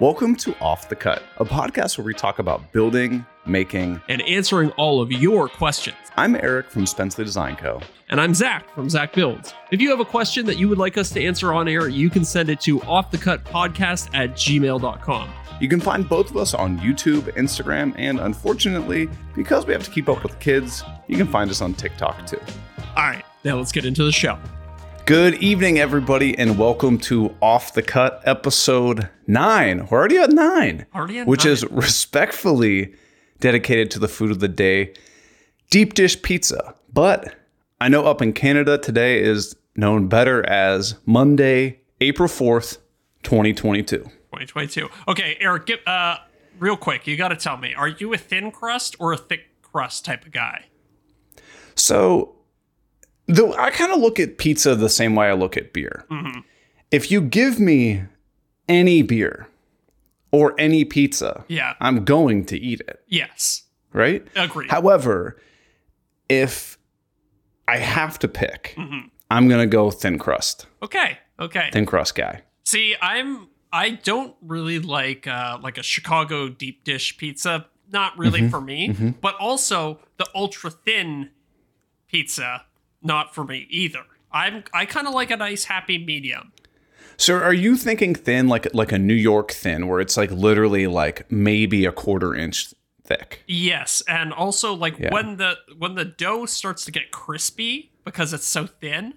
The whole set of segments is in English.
Welcome to Off the Cut, a podcast where we talk about building, making. and answering all of your questions. I'm Eric from Spencley Design Co. And I'm Zac from Zac Builds. If you have a question that you would like us to answer on air, you can send it to offthecutpodcast at gmail.com. You can find both of us on YouTube, Instagram, and unfortunately, because we have to keep up with kids, you can find us on TikTok too. All right, now let's get into the show. Good evening, everybody, and welcome to Off the Cut episode nine. We're already at nine, Already at which nine. is respectfully dedicated to the food of the day deep dish pizza. But I know up in Canada today is known better as Monday, April 4th, 2022. 2022. Okay, Eric, get, uh, real quick, you got to tell me, are you a thin crust or a thick crust type of guy? So, though I kind of look at pizza the same way I look at beer. Mm-hmm. If you give me any beer or any pizza, Yeah. I'm going to eat it, Yes. right? Agreed. However, if I have to pick, mm-hmm. I'm going to go thin crust. okay. Okay. Thin crust guy. See, I'm I don't really like uh like a Chicago deep dish pizza. Not really mm-hmm. for me. But also the ultra thin pizza, not for me either. I'm I kind of like a nice happy medium. So are you thinking thin like like a New York thin where it's like literally like maybe a quarter inch thick? Yes, and also like Yeah. when the when the dough starts to get crispy because it's so thin.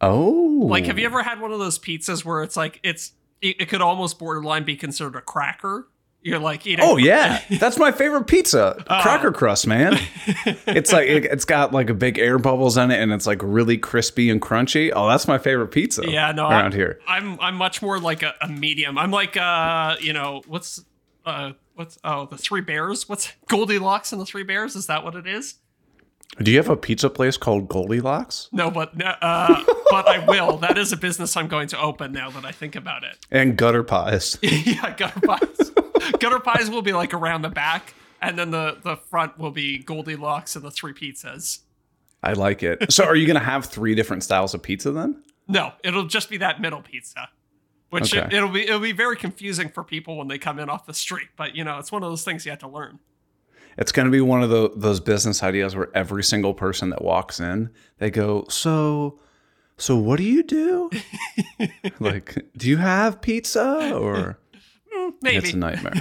Oh. Like, have you ever had one of those pizzas where it's like it's it, it could almost borderline be considered a cracker? You're like eating. Oh yeah, that's my favorite pizza. Oh. Cracker crust, man. it's like it, it's got like a big air bubbles in it, and it's like really crispy and crunchy. Oh, that's my favorite pizza. Yeah, no, around I'm, here. I'm I'm much more like a, a medium. I'm like uh, you know, what's uh, what's oh, the Three Bears? What's Goldilocks and the Three Bears? Is that what it is? Do you have a pizza place called Goldilocks No, but uh, but I will. That is a business I'm going to open now that I think about it. and gutter pies? yeah, gutter pies. gutter pies will be like around the back, and then the the front will be Goldilocks and the three pizzas. I like it. So, are you gonna have three different styles of pizza then? No, it'll just be that middle pizza. Which Okay. it, will be it'll be very confusing for people when they come in off the street, but you know, it's one of those things you have to learn. It's gonna be one of the, those business ideas where every single person that walks in, they go, "So, so what do you do? like, do you have pizza or?" Mm, maybe. It's a nightmare.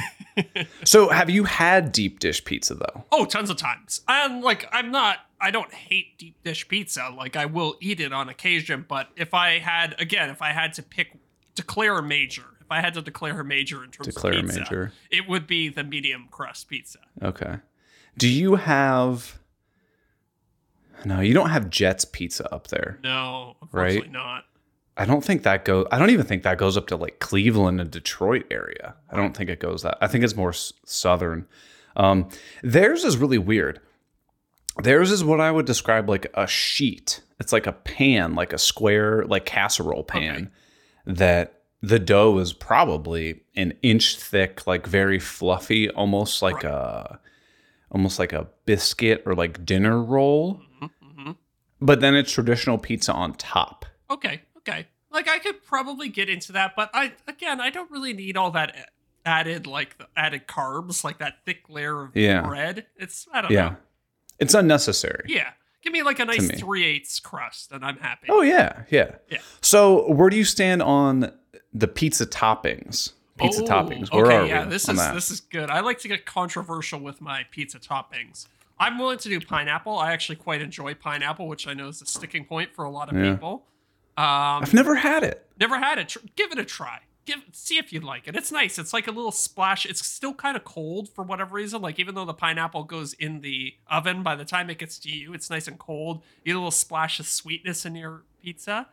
so, have you had deep dish pizza though? Oh, tons of times. And like I'm not I don't hate deep dish pizza. Like I will eat it on occasion, but if I had again, if I had to pick declare a major, if I had to declare a major in terms Declare a of pizza, major. it would be the medium crust pizza. Okay. Do you have? No, you don't have Jets Pizza up there. No, Right. not. I don't think that goes. I don't even think that goes up to like Cleveland and Detroit area. I don't think it goes that. I think it's more s- southern. Um, theirs is really weird. Theirs is what I would describe like a sheet. It's like a pan, like a square, like casserole pan that the dough is probably an inch thick, like very fluffy, almost like a almost like a biscuit or like dinner roll. Mm-hmm, But then it's traditional pizza on top. Okay, okay. Like I could probably get into that, but I again, I don't really need all that added like the added carbs, like that thick layer of Yeah. bread. It's I don't Yeah. know. It's unnecessary. Yeah. Give me like a nice three eighths crust and I'm happy. Oh yeah, yeah. Yeah. So where do you stand on the pizza toppings? Pizza Oh, toppings. Where okay, are yeah, we this is that? this is good. I like to get controversial with my pizza toppings. I'm willing to do pineapple. I actually quite enjoy pineapple, which I know is a sticking point for a lot of Yeah. people. Um, I've never had it. never had it. Give it a try. Give see if you'd like it. It's nice. It's like a little splash. It's still kind of cold for whatever reason. Like even though the pineapple goes in the oven, by the time it gets to you, it's nice and cold. You get a little splash of sweetness in your pizza.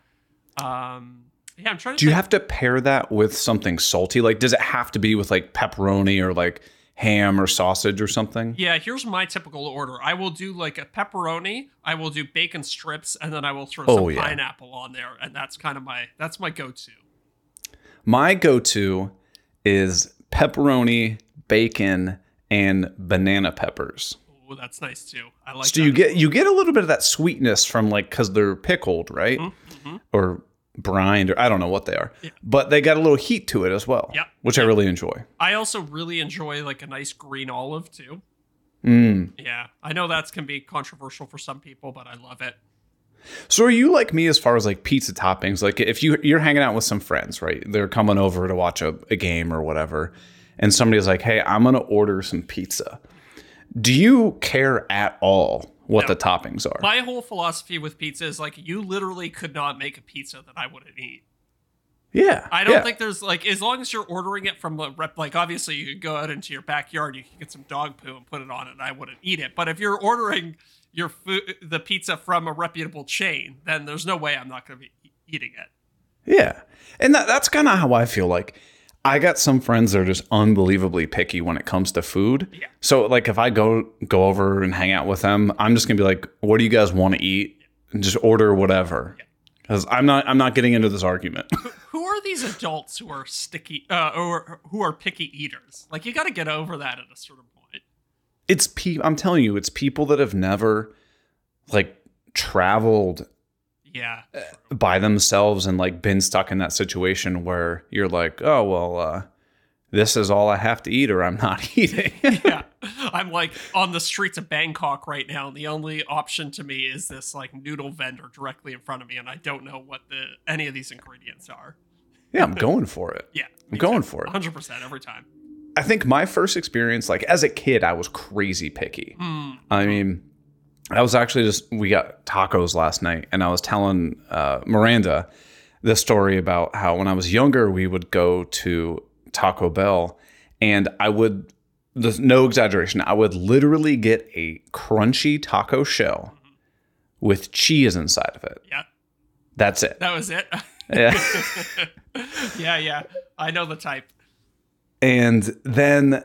Um, yeah, I'm trying to. Do you think- have to pair that with something salty? Like, does it have to be with like pepperoni or like ham or sausage or something? Yeah, here's my typical order. I will do like a pepperoni, I will do bacon strips, and then I will throw Oh, some yeah. pineapple on there, and that's kind of my that's my go-to. My go-to is pepperoni, bacon, and banana peppers. Oh, that's nice too. I like. So that you get you get a little bit of that sweetness from like because they're pickled, right? Mhm, mhm. Or brined or I don't know what they are, Yeah. but they got a little heat to it as well, Yeah, which I really enjoy. I also really enjoy like a nice green olive too. Mm. Yeah, I know that can be controversial for some people, but I love it. So are you like me as far as like pizza toppings? Like if you you're hanging out with some friends, right? They're coming over to watch a, a game or whatever, and somebody's like, "Hey, I'm gonna order some pizza." Do you care at all what No. the toppings are? My whole philosophy with pizza is like you literally could not make a pizza that I wouldn't eat. yeah, I don't yeah. think there's like as long as you're ordering it from a rep like obviously you could go out into your backyard, you can get some dog poo and put it on it and I wouldn't eat it. But if you're ordering your food the pizza from a reputable chain, then there's no way I'm not gonna be e- eating it. Yeah. And that, that's kind of how I feel like I got some friends that are just unbelievably picky when it comes to food. Yeah. So like if I go go over and hang out with them, I'm just going to be like, "What do you guys want to eat?" and just order whatever. Cuz I'm not I'm not getting into this argument. Who are these adults who are sticky uh, or who are picky eaters? Like you got to get over that at a certain. It's pe- I'm telling you, it's people that have never like traveled Yeah. by themselves and like been stuck in that situation where you're like, "Oh, well, uh this is all I have to eat or I'm not eating." yeah. I'm like on the streets of Bangkok right now, and the only option to me is this like noodle vendor directly in front of me, and I don't know what the any of these ingredients are. yeah, I'm going for it. Yeah. I'm going for it. 100% every time. I think my first experience, like as a kid, I was crazy picky. Mm. I mean, I was actually just, we got tacos last night, and I was telling uh, Miranda the story about how when I was younger, we would go to Taco Bell, and I would, there's no exaggeration, I would literally get a crunchy taco shell with cheese inside of it. Yeah. That's it. That was it. Yeah. yeah, yeah. I know the type. And then,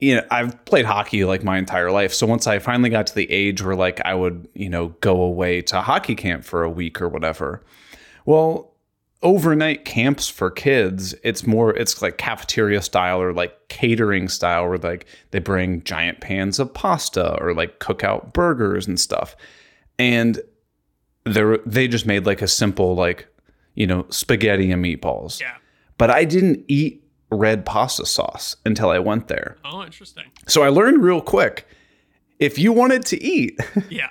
you know, I've played hockey like my entire life. So once I finally got to the age where like I would, you know, go away to hockey camp for a week or whatever. Well, overnight camps for kids, it's more, it's like cafeteria style or like catering style where like they bring giant pans of pasta or like cook out burgers and stuff. And they they just made like a simple, like, you know, spaghetti and meatballs Yeah. but I didn't eat red pasta sauce until I went there. Oh, interesting. So I learned real quick if you wanted to eat, Yeah.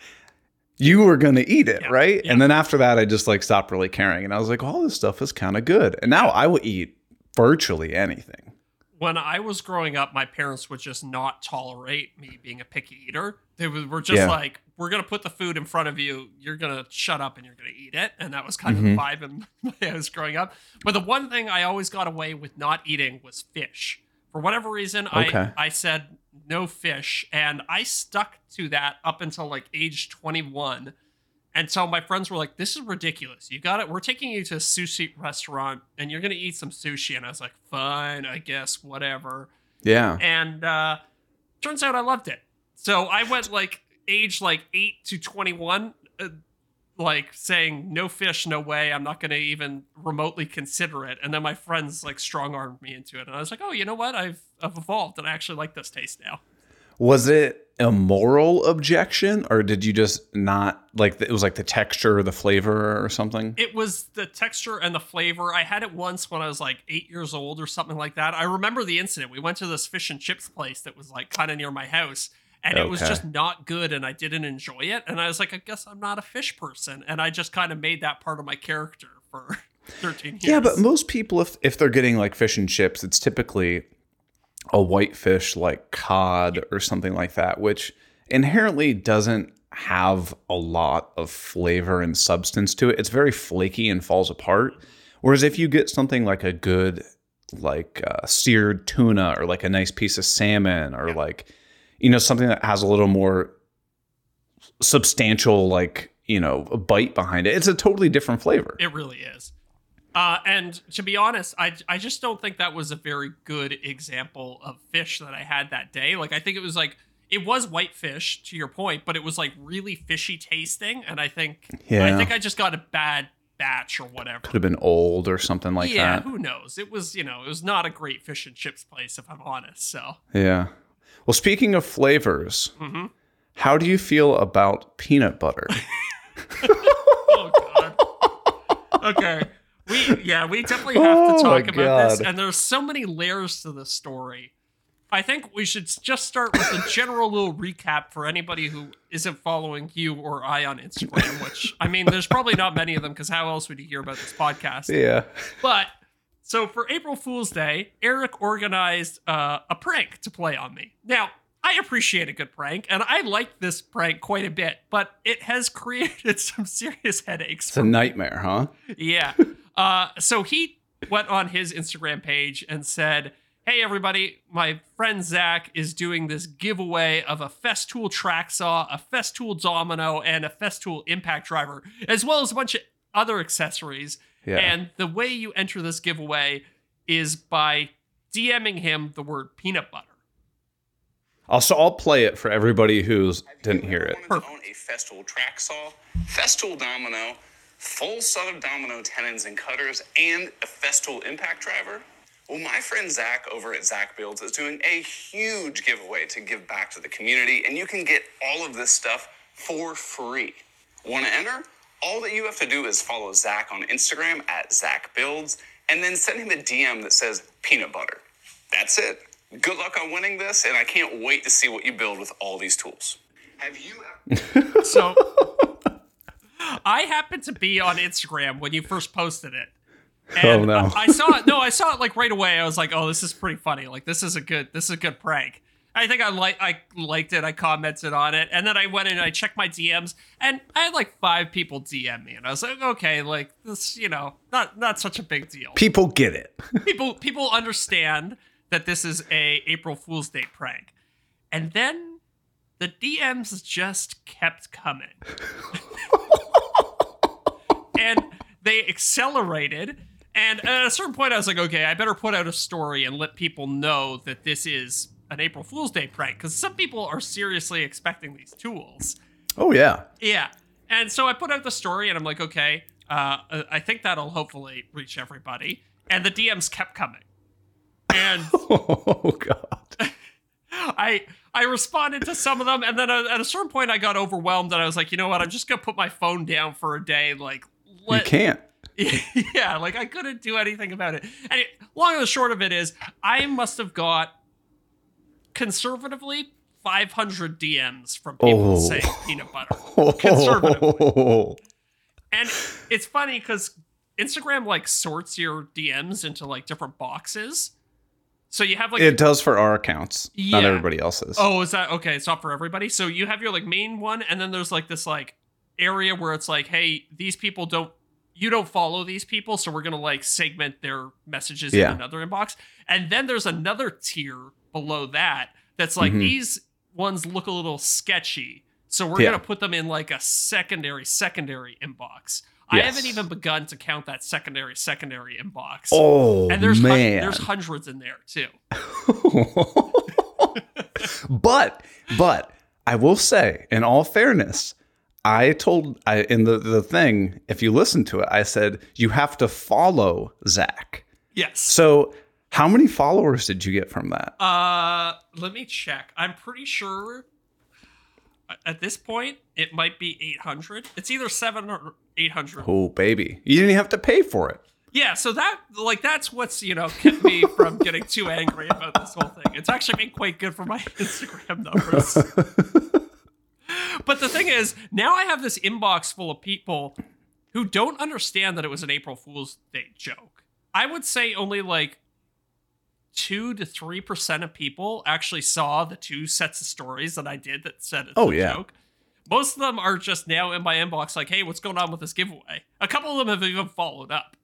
you were going to eat it, Yeah, right? yeah. And then after that, I just like stopped really caring. And I was like, all this stuff is kind of good. And now I will eat virtually anything. When I was growing up, my parents would just not tolerate me being a picky eater. They were just like, "We're gonna put the food in front of you. You're gonna shut up and you're gonna eat it." And that was kind Mm-hmm. of the vibe in when I was growing up. But the one thing I always got away with not eating was fish. For whatever reason, Okay. I I said no fish, and I stuck to that up until like age 21. And so my friends were like, "This is ridiculous. You got it. We're taking you to a sushi restaurant, and you're gonna eat some sushi." And I was like, "Fine, I guess, whatever." Yeah. And uh, turns out I loved it. So I went like age like eight to 21, uh, like saying no fish, no way. I'm not gonna even remotely consider it. And then my friends like strong armed me into it, and I was like, "Oh, you know what? I've I've evolved, and I actually like this taste now." Was it a moral objection or did you just not like it was like the texture or the flavor or something? It was the texture and the flavor. I had it once when I was like eight years old or something like that. I remember the incident. We went to this fish and chips place that was like kind of near my house, and it was just not good, and I didn't enjoy it. And I was like, I guess I'm not a fish person, and I just kind of made that part of my character for 13 years. Yeah, but most people, if if they're getting like fish and chips, it's typically a white fish like cod or something like that, which inherently doesn't have a lot of flavor and substance to it. It's very flaky and falls apart. Whereas if you get something like a good like uh, seared tuna or like a nice piece of salmon or like you know something that has a little more substantial like you know a bite behind it, it's a totally different flavor. It really is. Uh, and to be honest, I, I just don't think that was a very good example of fish that I had that day. Like, I think it was like, it was white fish to your point, but it was like really fishy tasting. And I think, yeah. I think I just got a bad batch or whatever. Could have been old or something like yeah, that. Yeah, who knows? It was, you know, it was not a great fish and chips place, if I'm honest. So, Yeah. Well, speaking of flavors, Mhm. how do you feel about peanut butter? oh, God. okay. we yeah, we definitely have Oh, to talk my about this, and there's so many layers to this story. I think we should just start with a general little recap for anybody who isn't following you or I on Instagram. Which I mean, there's probably not many of them because how else would you hear about this podcast? Yeah. But so for April Fool's Day, Eric organized uh, a prank to play on me. Now, I appreciate a good prank, and I like this prank quite a bit, but it has created some serious headaches. It's a nightmare, huh? Yeah. Uh, so he went on his Instagram page and said, Hey, everybody, my friend Zac is doing this giveaway of a Festool track saw, a Festool domino, and a Festool impact driver, as well as a bunch of other accessories. Yeah. And the way you enter this giveaway is by DMing him the word peanut butter. Also, I'll play it for everybody who's didn't hear it. Wanted own a Festool track saw, Festool domino, full set of domino tenons and cutters, and a Festool impact driver? Well, my friend Zac over at Zac Builds is doing a huge giveaway to give back to the community, and you can get all of this stuff for free. Want to enter? All that you have to do is follow Zac on Instagram at Zac Builds, and then send him a DM that says peanut butter. That's it. Good luck on winning this, and I can't wait to see what you build with all these tools. Have you ever? So I happened to be on Instagram when you first posted it. Oh, and Oh, no. I, I saw it. No, I saw it like right away. I was like, "Oh, this is pretty funny. Like this is a good. This is a good prank." I think I like. I liked it. I commented on it, and then I went in and I checked my DMs, and I had like five people DM me, and I was like, "Okay, like this, you know, not not such a big deal." People get it. people people understand that this is a April Fool's Day prank. And then the DMs just kept coming. and they accelerated. And at a certain point, I was like, okay, I better put out a story and let people know that this is an April Fool's Day prank. Because some people are seriously expecting these tools. Oh yeah. Yeah. And so I put out the story and I'm like, okay, uh, I think that'll hopefully reach everybody. And the DMs kept coming. And Oh god. I I responded to some of them, and then at a certain point, I got overwhelmed, and I was like, you know what? I'm just gonna put my phone down for a day. Like, You can't. yeah, like I couldn't do anything about it. And it, long and the short of it is, I must have got conservatively 500 DMs from people Oh. saying peanut butter. Oh. Conservatively. And it's funny because Instagram like sorts your DMs into like different boxes. So you have like It does for our accounts, not everybody else's. Oh, is that okay? It's not for everybody. So you have your like main one, and then there's like this like area where it's like, hey, these people don't you don't follow these people, so we're gonna like segment their messages Yeah. in another inbox. And then there's another tier below that that's like Mhm. these ones look a little sketchy. So we're Yeah. gonna put them in like a secondary, secondary inbox. I haven't even begun to count that secondary, secondary inbox. Oh and there's hun- there's hundreds in there too. but but I will say, in all fairness, I told I in the the thing, if you listen to it, I said you have to follow Zac. Yes. So how many followers did you get from that? Uh, let me check. I'm pretty sure at this point it might be 800. It's either 7 or 800. Oh baby, you didn't even have to pay for it. Yeah, so that like that's what's, you know, kept me from getting too angry about this whole thing. It's actually been quite good for my Instagram numbers. but the thing is, now I have this inbox full of people who don't understand that it was an April Fool's Day joke. I would say only like two to three percent of people actually saw the two sets of stories that I did that said it's Oh, a yeah. joke. Most of them are just now in my inbox, like, "Hey, what's going on with this giveaway?" A couple of them have even followed up,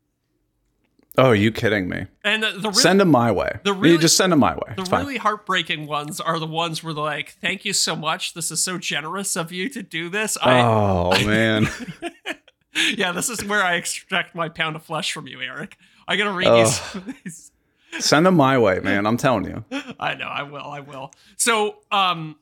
Oh, are you kidding me? and the, the real, send them my way. the you really- just send them my way. the It's fine. really heartbreaking ones are the ones where they're like, "Thank you so much. This is so generous of you to do this." I, oh man. yeah, this is where I extract my pound of flesh from you, Eric. I gotta read Oh. you some of these. Send them my way, man. I'm telling you. I know, I will, I will. So, um,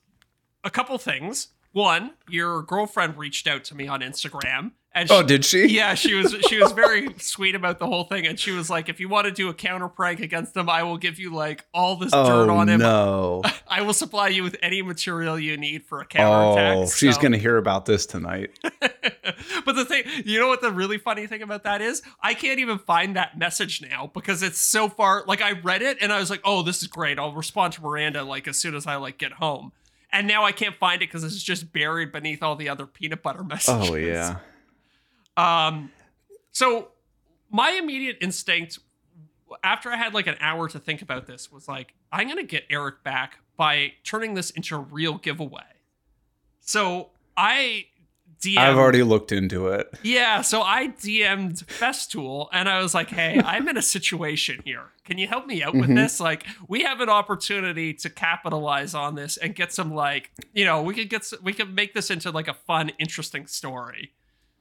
a couple things. One, your girlfriend reached out to me on Instagram And Oh, did she? Yeah, she was she was very sweet about the whole thing, and she was like, "If you want to do a counter prank against him, I will give you like all this oh, dirt Oh on him. no! I will supply you with any material you need for a counterattack." Oh, she's So- gonna hear about this tonight. but the thing, you know what the really funny thing about that is? I can't even find that message now because it's so far. Like I read it and I was like, "Oh, this is great. I'll respond to Miranda like as soon as I like get home." And now I can't find it because it's just buried beneath all the other peanut butter oh, messages. Oh yeah. Um, so my immediate instinct after I had like an hour to think about this was like, I'm gonna get Eric back by turning this into a real giveaway. So I DM I've already looked into it. yeah, so I DM'd Festool and I was like, hey, I'm in a situation here. Can you help me out with Mhm. this? Like, we have an opportunity to capitalize on this and get some like, you know, we could get s- we could make this into like a fun, interesting story.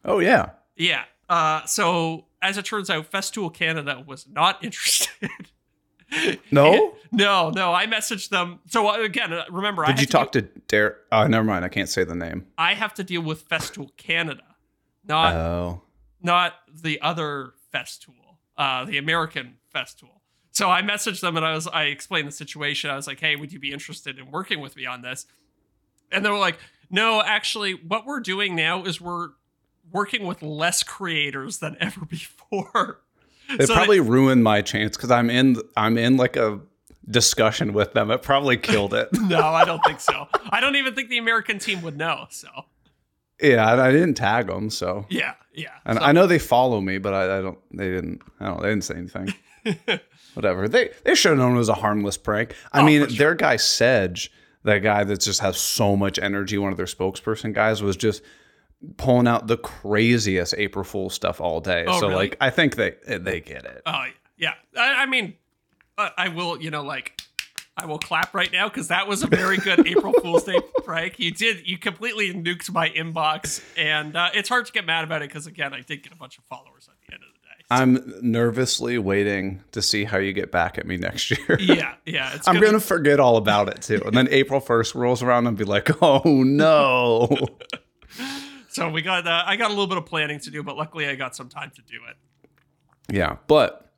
Oh yeah. Yeah. Uh, so as it turns out, Festool Canada was not interested. No. no, no. I messaged them. So uh, again, uh, remember, I Did you to talk deal- to Derek? Oh, never mind. I can't say the name. I have to deal with Festool Canada, not Oh. not the other Festool, uh, the American Festool. So I messaged them and I was I explained the situation. I was like, "Hey, would you be interested in working with me on this?" And they were like, "No, actually, what we're doing now is we're working with less creators than ever before." It So probably ruined my chance because I'm in. I'm in like a discussion with them. It probably killed it. no, I don't think so. I don't even think the American team would know. So yeah, and I didn't tag them, so yeah, yeah. and So- I know they follow me, but I, I don't. They didn't. I don't. They didn't say anything. Whatever. They they should have known it was a harmless prank. I Oh, mean, sure. their guy Sedge, that guy that just has so much energy. One of their spokesperson guys was just pulling out the craziest April Fool stuff all day. Oh, so really? like, I think they they get it. Oh yeah, yeah. I, I mean, uh, I will. You know, like I will clap right now because that was a very good April Fool's Day prank. You did. You completely nuked my inbox, and uh, it's hard to get mad about it because again, I did get a bunch of followers at the end of the day. I'm nervously waiting to see how you get back at me next year. yeah, yeah. It's I'm gonna- gonna forget all about it too, and then April 1st rolls around and be like, "Oh no!" So we got. Uh, I got a little bit of planning to do, but luckily I got some time to do it. yeah, but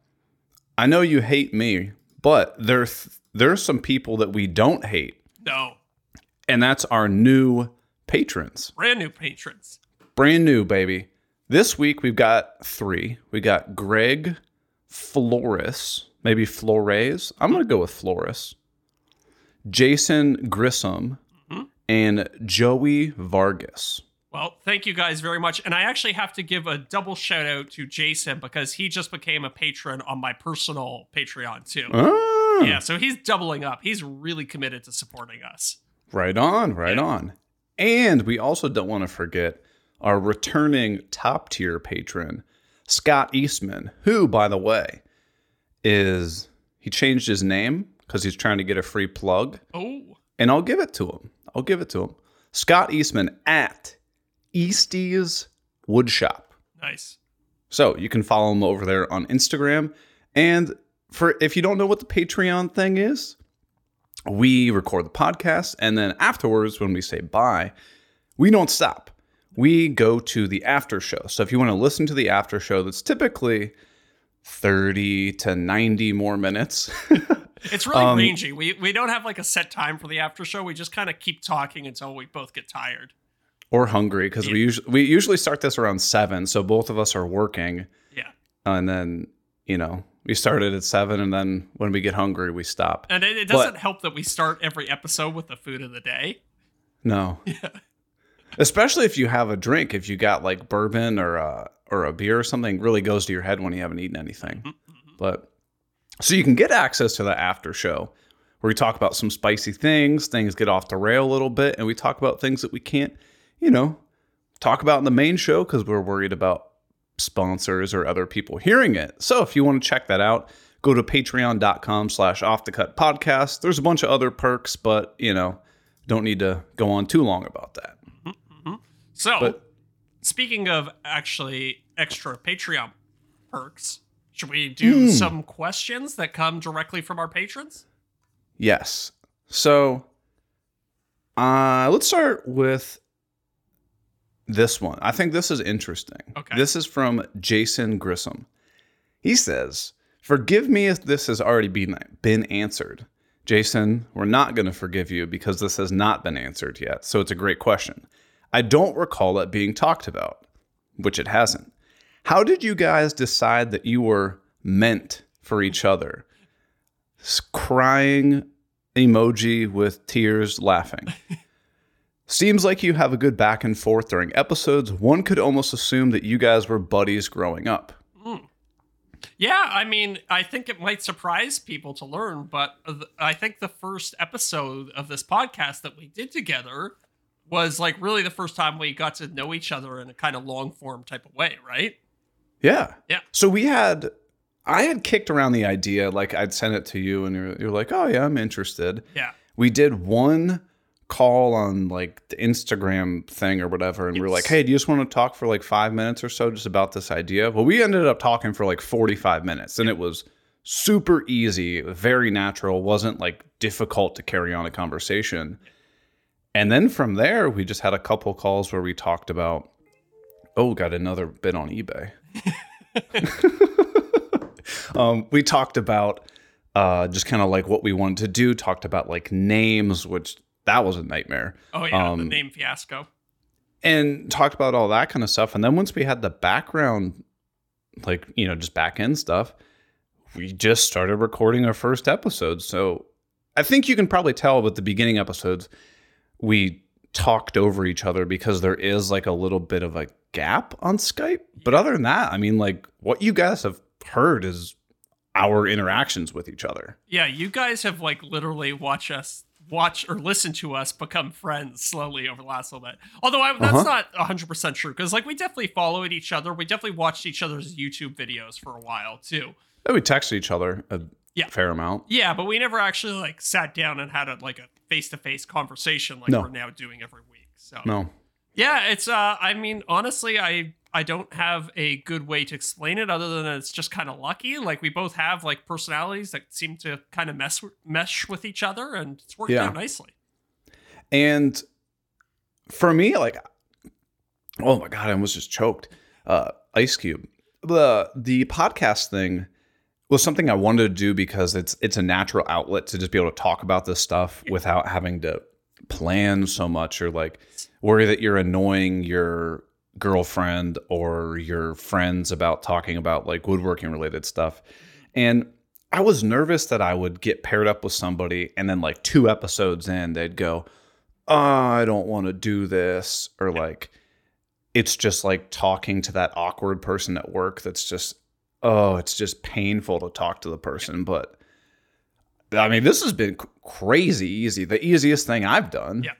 I know you hate me, but there's there's some people that we don't hate, No, and that's our new patrons, brand new patrons. brand new baby. This week we've got three. We got Greg Flores, maybe Flores. I'm gonna go with Flores. Jason Grissom and Joey Vargas. Well, thank you guys very much. And I actually have to give a double shout out to Jason because he just became a patron on my personal Patreon too. Ah, Yeah, so he's doubling up. He's really committed to supporting us. Right on, right Yeah. on. And we also don't want to forget our returning top tier patron, Scott Eastman, who, by the way, is he changed his name because he's trying to get a free plug. Oh, And I'll give it to him. I'll give it to him. Scott Eastman at Eastie's Woodshop. nice. So you can follow them over there on Instagram. And for if you don't know what the Patreon thing is, we record the podcast, and then afterwards, when we say bye, we don't stop. We go to the after show. So if you want to listen to the after show, that's typically 30 to 90 more minutes. It's really Um, rangy. We we don't have like a set time for the after show. We just kind of keep talking until we both get tired. Or hungry because we usually we usually start this around seven, so both of us are working, Yeah. and then you know we started at seven, and then when we get hungry, we stop. And it, it doesn't help that we start every episode with the food of the day. No. Yeah. Especially if you have a drink, if you got like bourbon or a, or a beer or something, really goes to your head when you haven't eaten anything. Mm-hmm. But so you can get access to the after show where we talk about some spicy things, things get off the rail a little bit, and we talk about things that we can't, you know, talk about in the main show because we're worried about sponsors or other people hearing it. So if you want to check that out, go to patreon.com slash off the cut podcast. There's a bunch of other perks, but you know, don't need to go on too long about that. So, But- speaking of actually extra Patreon perks, should we do Hmm. some questions that come directly from our patrons? Yes. So uh let's start with this one. I think this is interesting. Okay. This is from Jason Grissom. He says, Forgive me if this has already been, been answered. Jason, we're not going to forgive you because this has not been answered yet. So it's a great question. I don't recall it being talked about, which it hasn't. How did you guys decide that you were meant for each other? Crying emoji with tears laughing. Seems like you have a good back and forth during episodes. One could almost assume that you guys were buddies growing up. Hmm. Yeah, I mean, I think it might surprise people to learn, but I think the first episode of this podcast that we did together was like really the first time we got to know each other in a kind of long form type of way, right? Yeah. Yeah. So we had, I had kicked around the idea, like I'd send it to you, and you're, you're like, oh, yeah, I'm interested. Yeah. We did one call on like the Instagram thing or whatever, and we are like, hey, do you just want to talk for like five minutes or so just about this idea? Well, we ended up talking for like 45 minutes, and it was super easy, very natural, wasn't like difficult to carry on a conversation. And then from there, we just had a couple calls where we talked about, oh, got another bid on eBay. um, we talked about uh, just kind of like what we wanted to do, talked about like names, which that was a nightmare, Oh yeah, the Um, name fiasco. and talked about all that kind of stuff. And then once we had the background, like, you know, just back end stuff, we just started recording our first episode. So I think you can probably tell with the beginning episodes, we talked over each other because there is like a little bit of a gap on Skype. But other than that, I mean, like what you guys have heard is our interactions with each other. Yeah, you guys have like literally watched us watch or listen to us become friends slowly over the last little bit. Although I, that's Uh-huh. not 100% true because like we definitely followed each other. We definitely watched each other's YouTube videos for a while too. And we texted each other a Yeah. fair amount. Yeah, but we never actually like sat down and had a like a face-to-face conversation like No. we're now doing every week. So No. Yeah, it's uh I mean honestly I I don't have a good way to explain it other than it's just kind of lucky. Like we both have like personalities that seem to kind of mess mesh with each other and it's worked Yeah. out nicely. And for me, like, oh my god, I almost just choked. Uh, Ice Cube. The the podcast thing was something I wanted to do because it's it's a natural outlet to just be able to talk about this stuff without having to plan so much or like worry that you're annoying your girlfriend or your friends about talking about like woodworking related stuff. And I was nervous that I would get paired up with somebody and then like two episodes in they'd go, oh, I don't want to do this. Or like, it's just like talking to that awkward person at work that's just, oh, it's just painful to talk to the person. But I mean, this has been crazy easy. The easiest thing I've done. Yeah.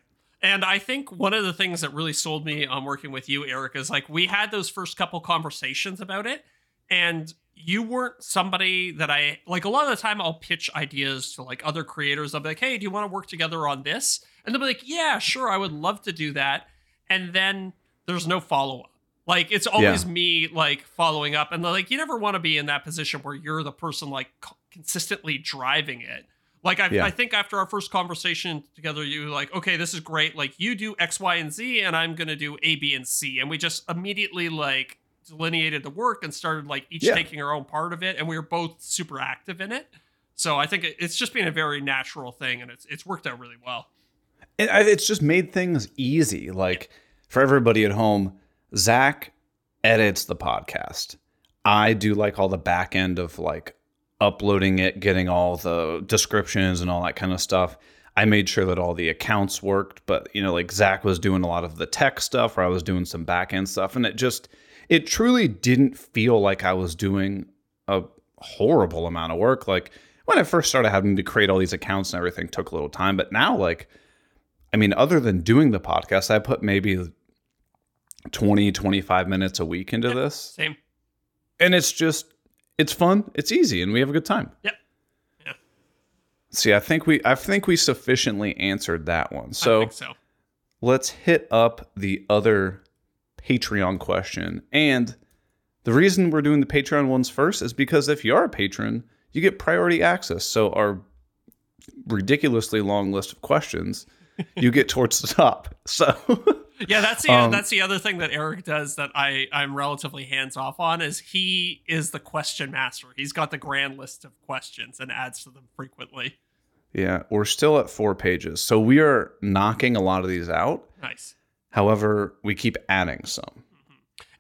And I think one of the things that really sold me on working with you, Eric, is like we had those first couple conversations about it, and you weren't somebody that I like. A lot of the time, I'll pitch ideas to like other creators. I'll be like, "Hey, do you want to work together on this?" And they'll be like, "Yeah, sure, I would love to do that." And then there's no follow up. Like it's always me like following up, and like you never want to be in that position where you're the person like consistently driving it. Like I, Yeah. I think after our first conversation together, you were like, okay, this is great. Like you do X, Y, and Z, and I'm gonna do A, B, and C, and we just immediately like delineated the work and started like each Yeah. taking our own part of it, and we were both super active in it. So I think it's just been a very natural thing, and it's it's worked out really well. it, it's just made things easy. Like for everybody at home, Zac edits the podcast. I do like all the back end of like uploading it, getting all the descriptions and all that kind of stuff. I made sure that all the accounts worked, but you know, like Zac was doing a lot of the tech stuff, or I was doing some back end stuff, and it just, it truly didn't feel like I was doing a horrible amount of work. Like when I first started having to create all these accounts and everything took a little time, but now like I mean, other than doing the podcast, I put maybe 20, 25 minutes a week into this. Same. And it's just, it's fun, it's easy, and we have a good time. Yep. Yeah. See, I think we, I think we sufficiently answered that one. I So think so. let's hit up the other Patreon question. And the reason we're doing the Patreon ones first is because if you are a patron, you get priority access. So our ridiculously long list of questions, you get towards the top. So Yeah, that's the Um, that's the other thing that Eric does that I I'm relatively hands off on is he is the question master. He's got the grand list of questions and adds to them frequently. Yeah, we're still at four pages. So we are knocking a lot of these out. Nice. However, we keep adding some.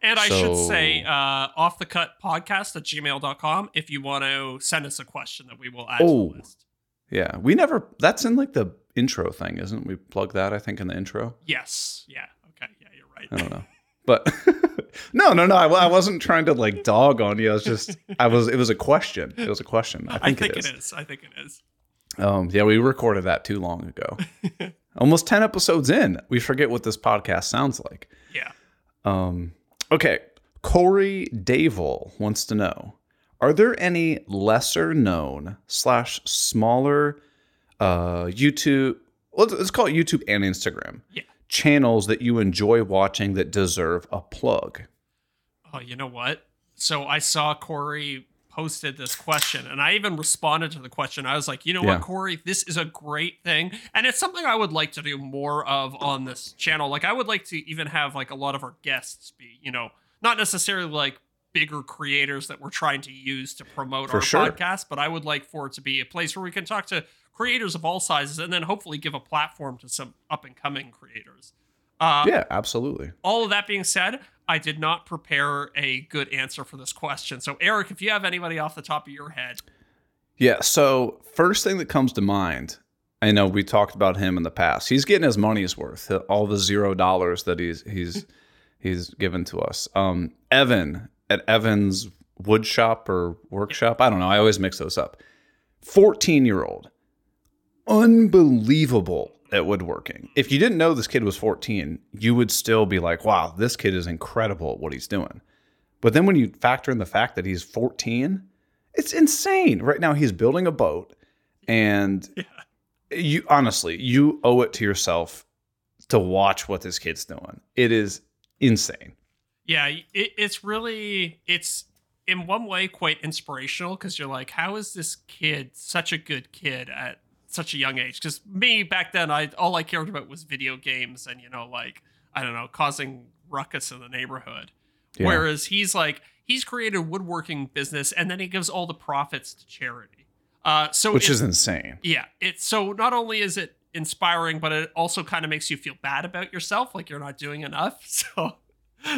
And I should say, uh, off the cut podcast at gmail.com if you want to send us a question that we will add to Oh. the list. Yeah, we never, that's in like the intro thing, isn't? We plug that, I think, in the intro. Yes. Yeah. Okay. Yeah, you're right. I don't know. But no, no, no. I, I wasn't trying to like dog on you. I was just, I was, it was a question. It was a question. I I think, think it is. it is. I think it is. Um, yeah, we recorded that too long ago. Almost 10 episodes in, we forget what this podcast sounds like. Yeah. Um, okay. Corey Dave wants to know Are there any lesser known slash smaller uh, YouTube, let's, let's call it YouTube and Instagram Yeah. channels that you enjoy watching that deserve a plug? Oh, you know what? So I saw Corey posted this question and I even responded to the question. I was like, you know Yeah. what, Corey, this is a great thing. And it's something I would like to do more of on this channel. Like I would like to even have like a lot of our guests be, you know, not necessarily like bigger creators that we're trying to use to promote For our sure. podcast, but I would like for it to be a place where we can talk to creators of all sizes and then hopefully give a platform to some up and coming creators. Uh, yeah, absolutely. all of that being said, I did not prepare a good answer for this question. So, Eric, if you have anybody off the top of your head, Yeah. So, first thing that comes to mind, I know we talked about him in the past. He's getting his money's worth. All the zero dollars that he's he's he's given to us. Um, Evan at Evan's wood shop or workshop. I don't know. I always mix those up. Fourteen year old, unbelievable at woodworking. If you didn't know this kid was fourteen, you would still be like, "Wow, this kid is incredible at what he's doing." But then when you factor in the fact that he's fourteen it's insane. Right now, he's building a boat, and you honestly, you owe it to yourself to watch what this kid's doing. It is insane. yeah, it, it's really it's in one way quite inspirational because you're like, how is this kid such a good kid at such a young age? Because me back then, I all I cared about was video games and you know, like I don't know, causing ruckus in the neighborhood. Yeah. Whereas he's like he's created a woodworking business and then he gives all the profits to charity. Uh, so Which it's- is insane. yeah, it's so not only is it inspiring, but it also kind of makes you feel bad about yourself, like you're not doing enough. So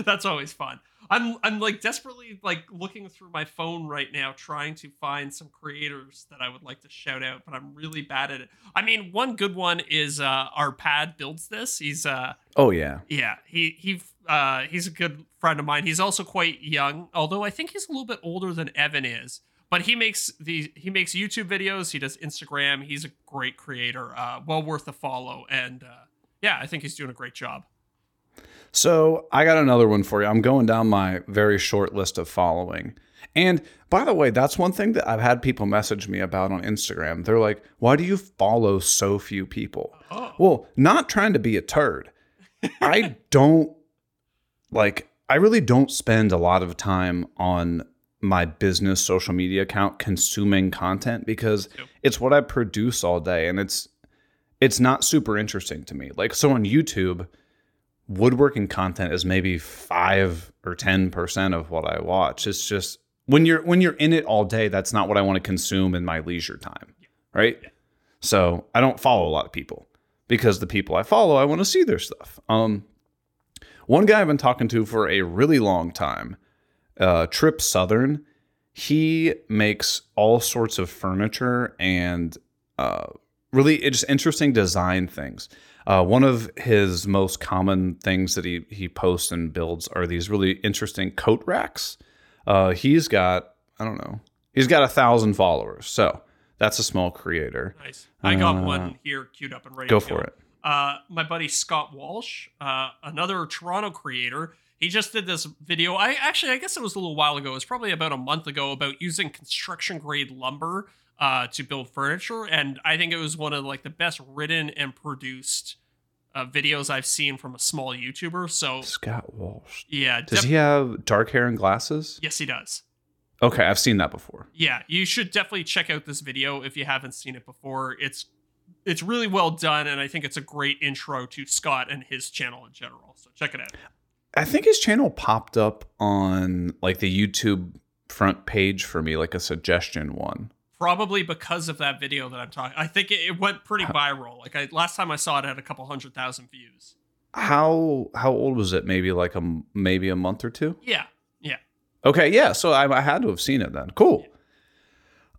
that's always fun. I'm I'm like desperately like looking through my phone right now, trying to find some creators that I would like to shout out, but I'm really bad at it. I mean, one good one is uh, our pad builds this. He's uh Oh yeah. yeah, he he uh he's a good friend of mine. He's also quite young, although I think he's a little bit older than Evan is. But he makes the he makes YouTube videos. He does Instagram. He's a great creator. Uh, well worth a follow. And uh, yeah, I think he's doing a great job. So I got another one for you. I'm going down my very short list of following. And by the way, that's one thing that I've had people message me about on Instagram. They're like, why do you follow so few people? Oh, Well, not trying to be a turd. I don't like I really don't spend a lot of time on my business social media account consuming content because Yep. it's what I produce all day and it's it's not super interesting to me. Like so on YouTube, woodworking content is maybe 5 or 10% of what I watch. It's just when you're when you're in it all day, that's not what I want to consume in my leisure time. Right? So, I don't follow a lot of people because the people I follow, I want to see their stuff. Um, one guy I've been talking to for a really long time, uh, Trip Southern, he makes all sorts of furniture and uh, really it's just interesting design things. Uh, one of his most common things that he he posts and builds are these really interesting coat racks. Uh, he's got I don't know, he's got a thousand followers, so that's a small creator. nice. I got Uh, one here queued up and ready. Go to for it. uh, my buddy Scott Walsh, uh, another Toronto creator. He just did this video. I actually, I guess it was a little while ago. It was probably about a month ago about using construction grade lumber uh, to build furniture, and I think it was one of like the best written and produced uh, videos I've seen from a small YouTuber. So Scott Walsh. yeah, Does def- he have dark hair and glasses? yes, he does. Okay, I've seen that before. Yeah, you should definitely check out this video if you haven't seen it before. It's it's really well done, and I think it's a great intro to Scott and his channel in general. So check it out. I think his channel popped up on like the YouTube front page for me, like a suggestion one. Probably because of that video that I'm talking. I think it, it went pretty viral. Like I, last time I saw it, it had a couple hundred thousand views. How how old was it? Maybe like a maybe a month or two. Yeah, yeah. Okay, yeah. So I, I had to have seen it then. Cool.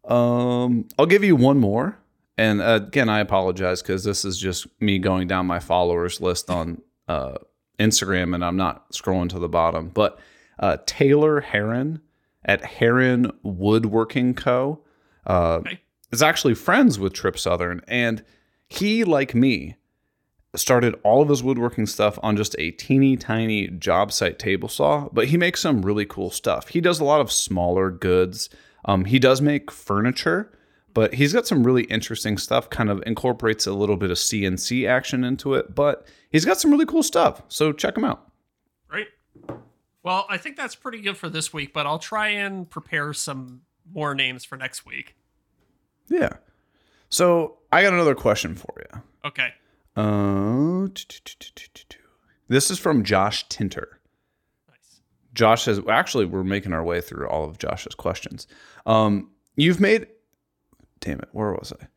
Um, I'll give you one more, and uh, again, I apologize because this is just me going down my followers list on uh, Instagram, and I'm not scrolling to the bottom. But uh, Taylor Heron at Heron Woodworking Co. Uh, Okay. is actually friends with Trip Southern, and he, like me, started all of his woodworking stuff on just a teeny tiny job site table saw, but he makes some really cool stuff. He does a lot of smaller goods. Um, he does make furniture, but he's got some really interesting stuff, kind of incorporates a little bit of CNC action into it, but he's got some really cool stuff. So check him out. Right. Well, I think that's pretty good for this week, but I'll try and prepare some more names for next week. Yeah. So I got another question for you. Okay. Uh, this is from Josh Tinter. Nice. Josh says, actually, we're making our way through all of Josh's questions. Um, you've made, damn it, where was I?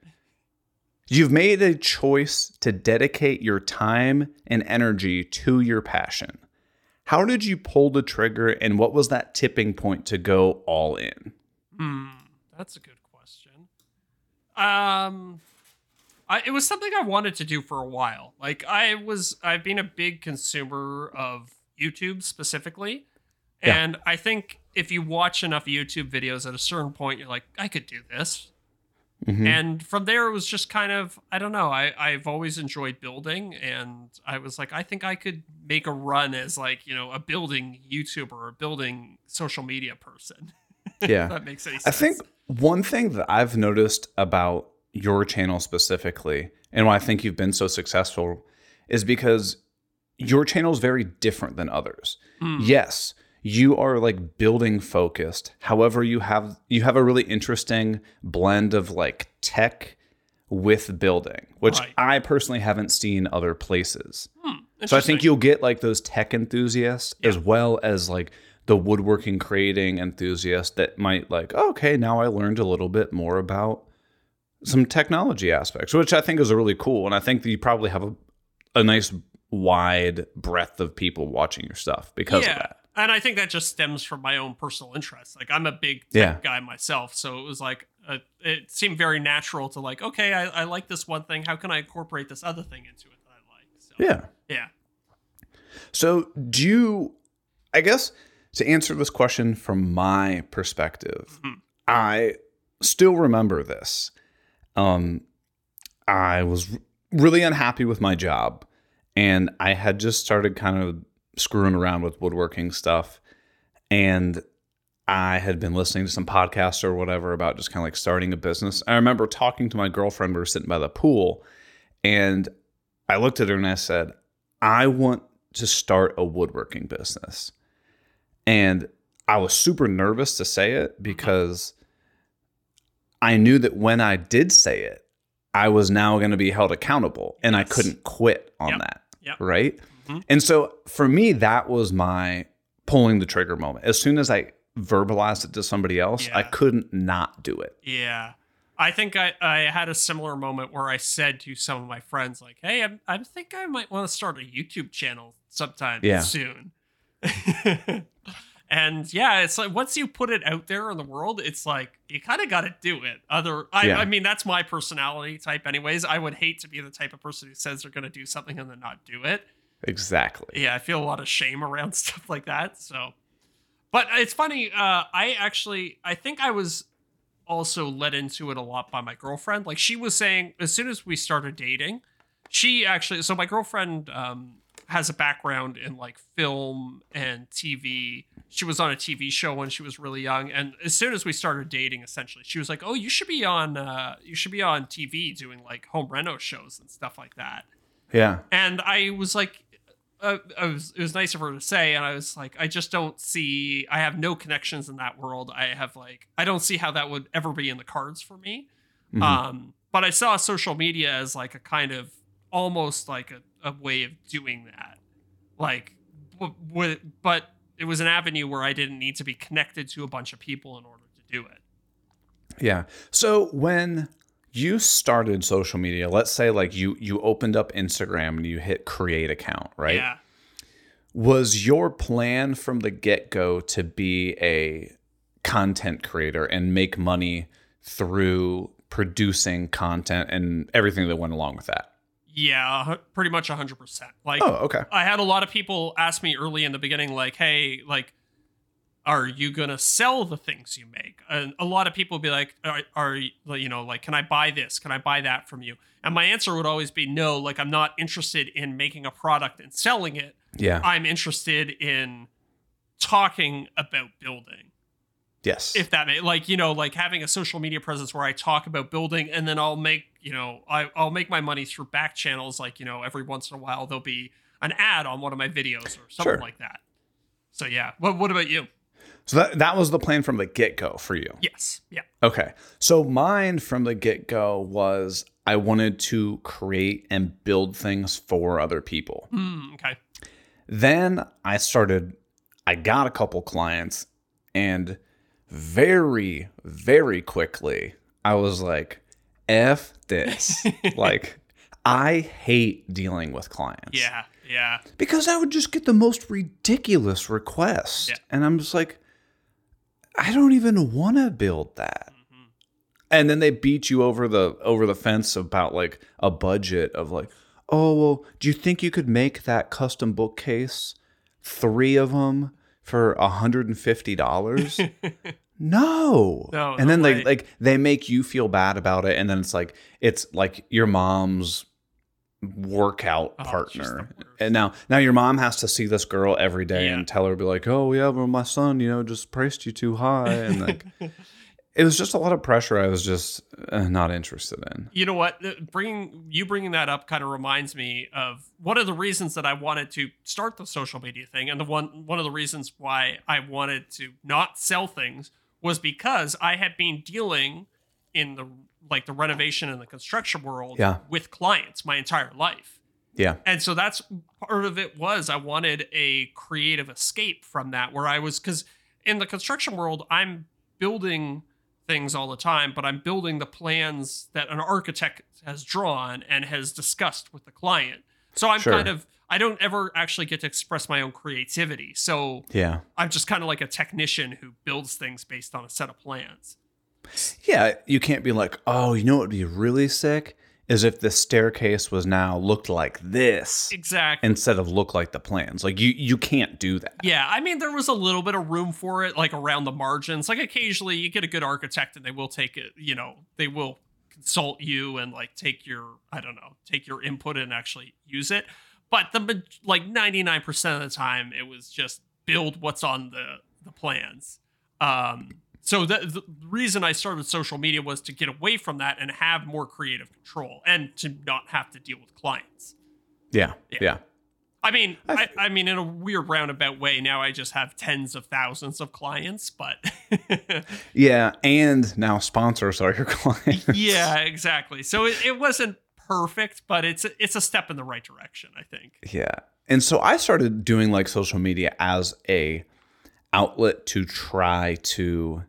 You've made a choice to dedicate your time and energy to your passion. How did you pull the trigger, and what was that tipping point to go all in? Hmm, that's a good question. Um, I, it was something I wanted to do for a while. Like I was, I've been a big consumer of YouTube specifically, Yeah. and I think if you watch enough YouTube videos, at a certain point, you're like, I could do this. Mhm. And from there, it was just kind of, I don't know. I, I've always enjoyed building, and I was like, I think I could make a run as like, you know, a building YouTuber or a building social media person. Yeah. that makes any sense. I think one thing that I've noticed about your channel specifically, and why I think you've been so successful, is because your channel is very different than others. Mm. Yes, you are like building focused. However, you have you have a really interesting blend of like tech with building, which Right. I personally haven't seen other places. Hmm, So I think you'll get like those tech enthusiasts as well as like the woodworking creating enthusiast that might like, oh, okay, now I learned a little bit more about some technology aspects, which I think is really cool. And I think that you probably have a, a nice wide breadth of people watching your stuff because yeah. of that. And I think that just stems from my own personal interest. Like I'm a big tech Yeah. guy myself, so it was like uh it seemed very natural to like, okay, I, I like this one thing. How can I incorporate this other thing into it that I like? So Yeah. yeah. So, do you, I guess, to answer this question from my perspective, Mhm. I still remember this. Um, I was really unhappy with my job, and I had just started kind of screwing around with woodworking stuff, and I had been listening to some podcasts or whatever about just kind of like starting a business. I remember talking to my girlfriend. We were sitting by the pool, and I looked at her and I said, I want to start a woodworking business. And I was super nervous to say it because I knew that when I did say it, I was now going to be held accountable and I couldn't quit on Yep. that. Yep. Right. Mhm. And so for me, that was my pulling the trigger moment. As soon as I verbalized it to somebody else, I couldn't not do it. Yeah. I think I, I had a similar moment where I said to some of my friends, like, hey, I'm, I think I might want to start a YouTube channel sometime Yeah. soon. and yeah, it's like once you put it out there in the world, it's like you kind of got to do it. Other, I, Yeah. I mean, that's my personality type, anyways. I would hate to be the type of person who says they're going to do something and then not do it Exactly. yeah, I feel a lot of shame around stuff like that. So, but it's funny. Uh, I actually, I think I was also led into it a lot by my girlfriend. Like she was saying, as soon as we started dating, she actually. So my girlfriend um, has a background in like film and TV. She was on a TV show when she was really young, and as soon as we started dating, essentially, she was like, "Oh, you should be on, uh, you should be on TV doing like home reno shows and stuff like that." Yeah. and I was like, uh, I was, it was nice of her to say, and I was like, I just don't see. I have no connections in that world. I have like, I don't see how that would ever be in the cards for me. Mhm. Um, but I saw social media as like a kind of almost like a, a way of doing that. Like, w- but it was an avenue where I didn't need to be connected to a bunch of people in order to do it. Yeah. So when you started social media, let's say like you you opened up Instagram and you hit create account, right? Yeah. Was your plan from the get-go to be a content creator and make money through producing content and everything that went along with that? Yeah, pretty much 100%. Like, Oh, okay. I had a lot of people ask me early in the beginning, like, hey, like, are you gonna sell the things you make? And a lot of people would be like, are, are you you know, like, can I buy this? Can I buy that from you? And my answer would always be no. Like, I'm not interested in making a product and selling it. Yeah. I'm interested in talking about building. yes. If that may, like, you know, like having a social media presence where I talk about building, and then I'll make, you know, I, I'll make my money through back channels. Like, you know, every once in a while there'll be an ad on one of my videos or something Sure. like that. So yeah. What What about you? so that that was the plan from the get-go for you. Yes. Yeah. Okay. So mine from the get go was I wanted to create and build things for other people. Mm, okay. Then I started, I got a couple clients, and very, very quickly, I was like, F this. like, I hate dealing with clients. Yeah. Yeah. Because I would just get the most ridiculous requests. Yeah. And I'm just like, I don't even want to build that. Mm-hmm. And then they beat you over the over the fence about like a budget of like, oh well, do you think you could make that custom bookcase, three of them for hundred and fifty dollars? no. No, And no then way. like like they make you feel bad about it, and then it's like it's like your mom's workout Oh, partner. And now now your mom has to see this girl every day Yeah. and tell her be like, "Oh yeah, but my son, you know, just priced you too high." And like it was just a lot of pressure I was just uh, not interested in. You know what? Bringing you bringing that up kind of reminds me of one of the reasons that I wanted to start the social media thing, and the one one of the reasons why I wanted to not sell things was because I had been dealing in the like the renovation and the construction world Yeah. with clients my entire life. Yeah. And so that's part of it was I wanted a creative escape from that where I was cuz in the construction world I'm building things all the time but I'm building the plans that an architect has drawn and has discussed with the client. So I'm Sure. kind of I don't ever actually get to express my own creativity. So Yeah. I'm just kind of like a technician who builds things based on a set of plans. Yeah, you can't be like, "Oh, you know what would be really sick is if the staircase was now looked like this Exactly. instead of look like the plans." Like you you can't do that. Yeah, I mean, there was a little bit of room for it, like around the margins. Like occasionally, you get a good architect, and they will take it. You know, they will consult you and like take your, I don't know, take your input and actually use it. But the like ninety nine percent of the time, it was just build what's on the the plans. Um, so the, the reason I started social media was to get away from that and have more creative control and to not have to deal with clients. Yeah. Yeah. Yeah. I mean, I I, I mean, in a weird roundabout way, now I just have tens of thousands of clients, but Yeah, and now sponsors are your clients. yeah, exactly. So it, it wasn't perfect, but it's a, it's a step in the right direction, I think. Yeah. And so I started doing like social media as a outlet to try to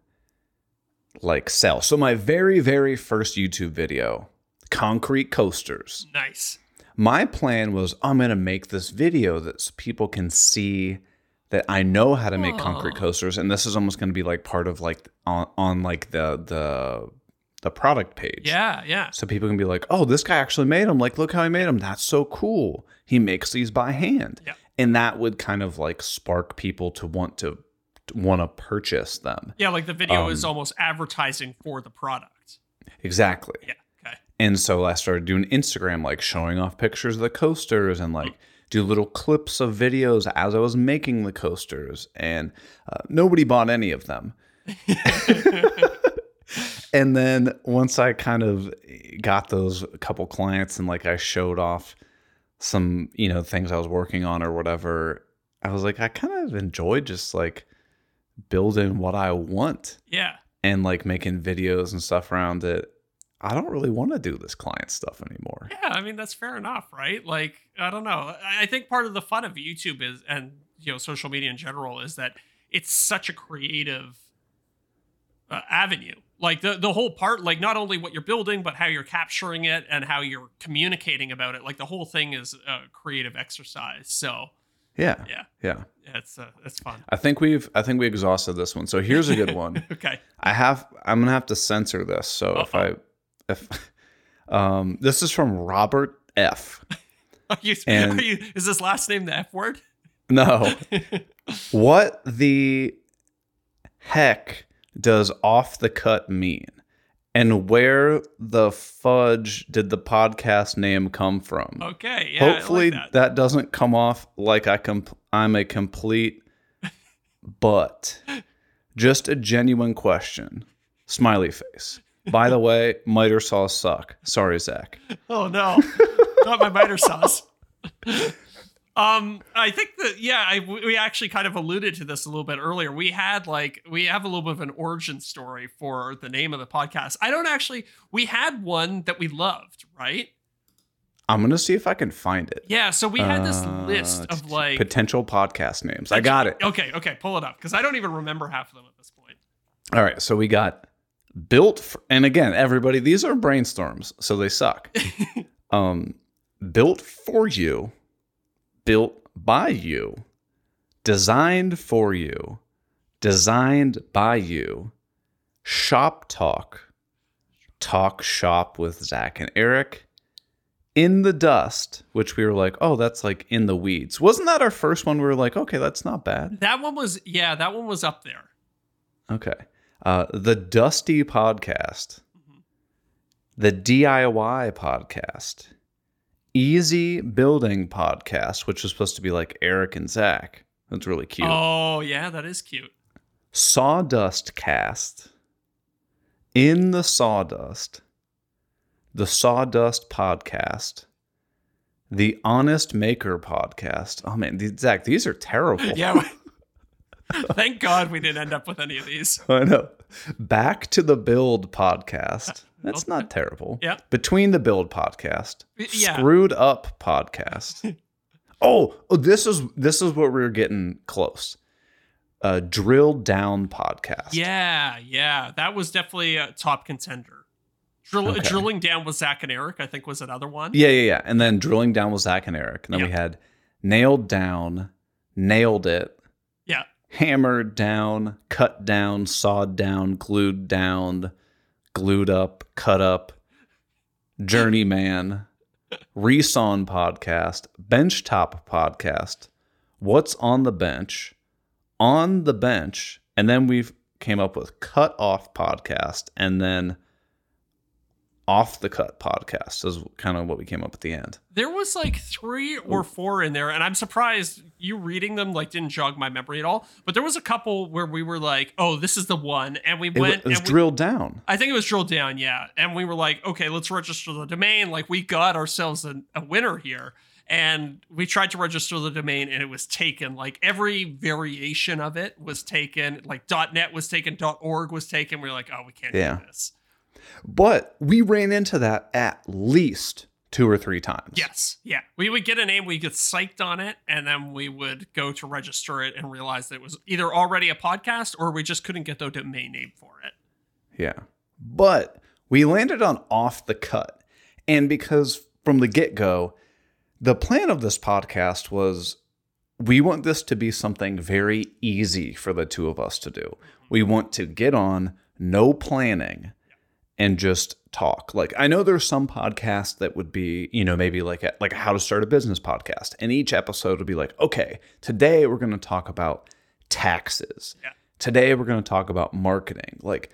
like sell. So my very very first YouTube video, concrete coasters. Nice. My plan was I'm going to make this video that s- people can see that I know how to make concrete coasters and this is almost going to be like part of like on, on like the the the product page. Yeah, yeah. So people can be like, "Oh, this guy actually made them. Like, look how he made them. That's so cool. He makes these by hand." Yeah. And that would kind of like spark people to want to, to want to purchase them. Yeah, like the video is Um, almost advertising for the product. Exactly. Yeah, okay. And so I started doing Instagram, like showing off pictures of the coasters and like do little clips of videos as I was making the coasters. And uh, nobody bought any of them. and then once I kind of got those couple clients and like I showed off some, you know, things I was working on or whatever, I was like, I kind of enjoyed just like building what I want Yeah. and like making videos and stuff around it. I don't really want to do this client stuff anymore. Yeah, I mean that's fair enough, right? Like I don't know. I I think part of the fun of YouTube is and you know social media in general is that it's such a creative uh, avenue. Like the the whole part, like not only what you're building, but how you're capturing it and how you're communicating about it. Like the whole thing is a creative exercise. So Yeah. yeah, Yeah. it's uh, it's fun. I think we've I think we exhausted this one. So here's a good one. Okay. I have I'm gonna have to censor this. So if I if um this is from Robert F. Are you, And- are you, is this last name the F word? No. what the heck does off the cut mean? And where the fudge did the podcast name come from? Okay. Yeah. I like Hopefully that. that. doesn't come off like I comp- I'm a complete but just a genuine question. Smiley face. By the way, miter saws suck. Sorry, Zac. Oh no, not my miter sauce. Um, I think that yeah, I, we actually kind of alluded to this a little bit earlier. We had like we have a little bit of an origin story for the name of the podcast. I don't actually. We had one that we loved, right? I'm gonna see if I can find it. Yeah. So we had this Uh, list of like. potential podcast names. I got it. Okay. Okay. Pull it up because I don't even remember half of them at this point. All right, so we got built, for, and again, everybody, these are brainstorms, so they suck. um, built for you, built by you, designed for you, designed by you, shop talk, talk shop with Zac and Eric. In the dust, which we were like, oh, that's like in the weeds. Wasn't that our first one? We were like, okay, that's not bad. That one was yeah, that one was up there. Okay. Uh, the Dusty Podcast, the DIY Podcast, Easy Building Podcast, which was supposed to be like Eric and Zac. That's really cute. Oh yeah, that is cute. Sawdust Cast, In the Sawdust, the Sawdust Podcast, the Honest Maker Podcast. Oh man, these, Zac, these are terrible. Yeah. Thank God we didn't end up with any of these. I know. Back to the Build podcast. That's not terrible. Yeah. Between the Build podcast. Yeah. Screwed up podcast. oh, oh, this is this is what we're getting close. Uh, drilled down podcast. Yeah, yeah, that was definitely a top contender. Drill, Okay. Drilling down with Zac and Eric, I think, was another one. Yeah, yeah, yeah. And then drilling down with Zac and Eric. And then we had nailed down, nailed it, Yeah, hammered down, cut down, sawed down, glued down, glued up, cut up, journeyman, resawn podcast, benchtop podcast, what's on the bench, on the bench, and then we've came up with cut off podcast, and then off the cut podcast is kind of what we came up at the end. there was like three or four in there, and I'm surprised you reading them like didn't jog my memory at all. But there was a couple where we were like, "Oh, this is the one," and we went. it was and we, drilled down. I think it was drilled down, yeah. And we were like, okay, let's register the domain. Like we got ourselves a, a winner here. And we tried to register the domain and it was taken. Like every variation of it was taken. Like .net was taken, .org was taken. We were like, oh, we can't Yeah. do this. But we ran into that at least two or three times. Yes. Yeah. We would get a name, we get psyched on it, and then we would go to register it and realize that it was either already a podcast or we just couldn't get the domain name for it. Yeah. But we landed on off the cut. And because from the get go, the plan of this podcast was we want this to be something very easy for the two of us to do. Mm-hmm. We want to get on, no planning, and just talk. Like I know there's some podcasts that would be, you know, maybe like a, like a how to start a business podcast, and each episode would be like, okay, today we're going to talk about taxes. Yeah. Today we're going to talk about marketing. Like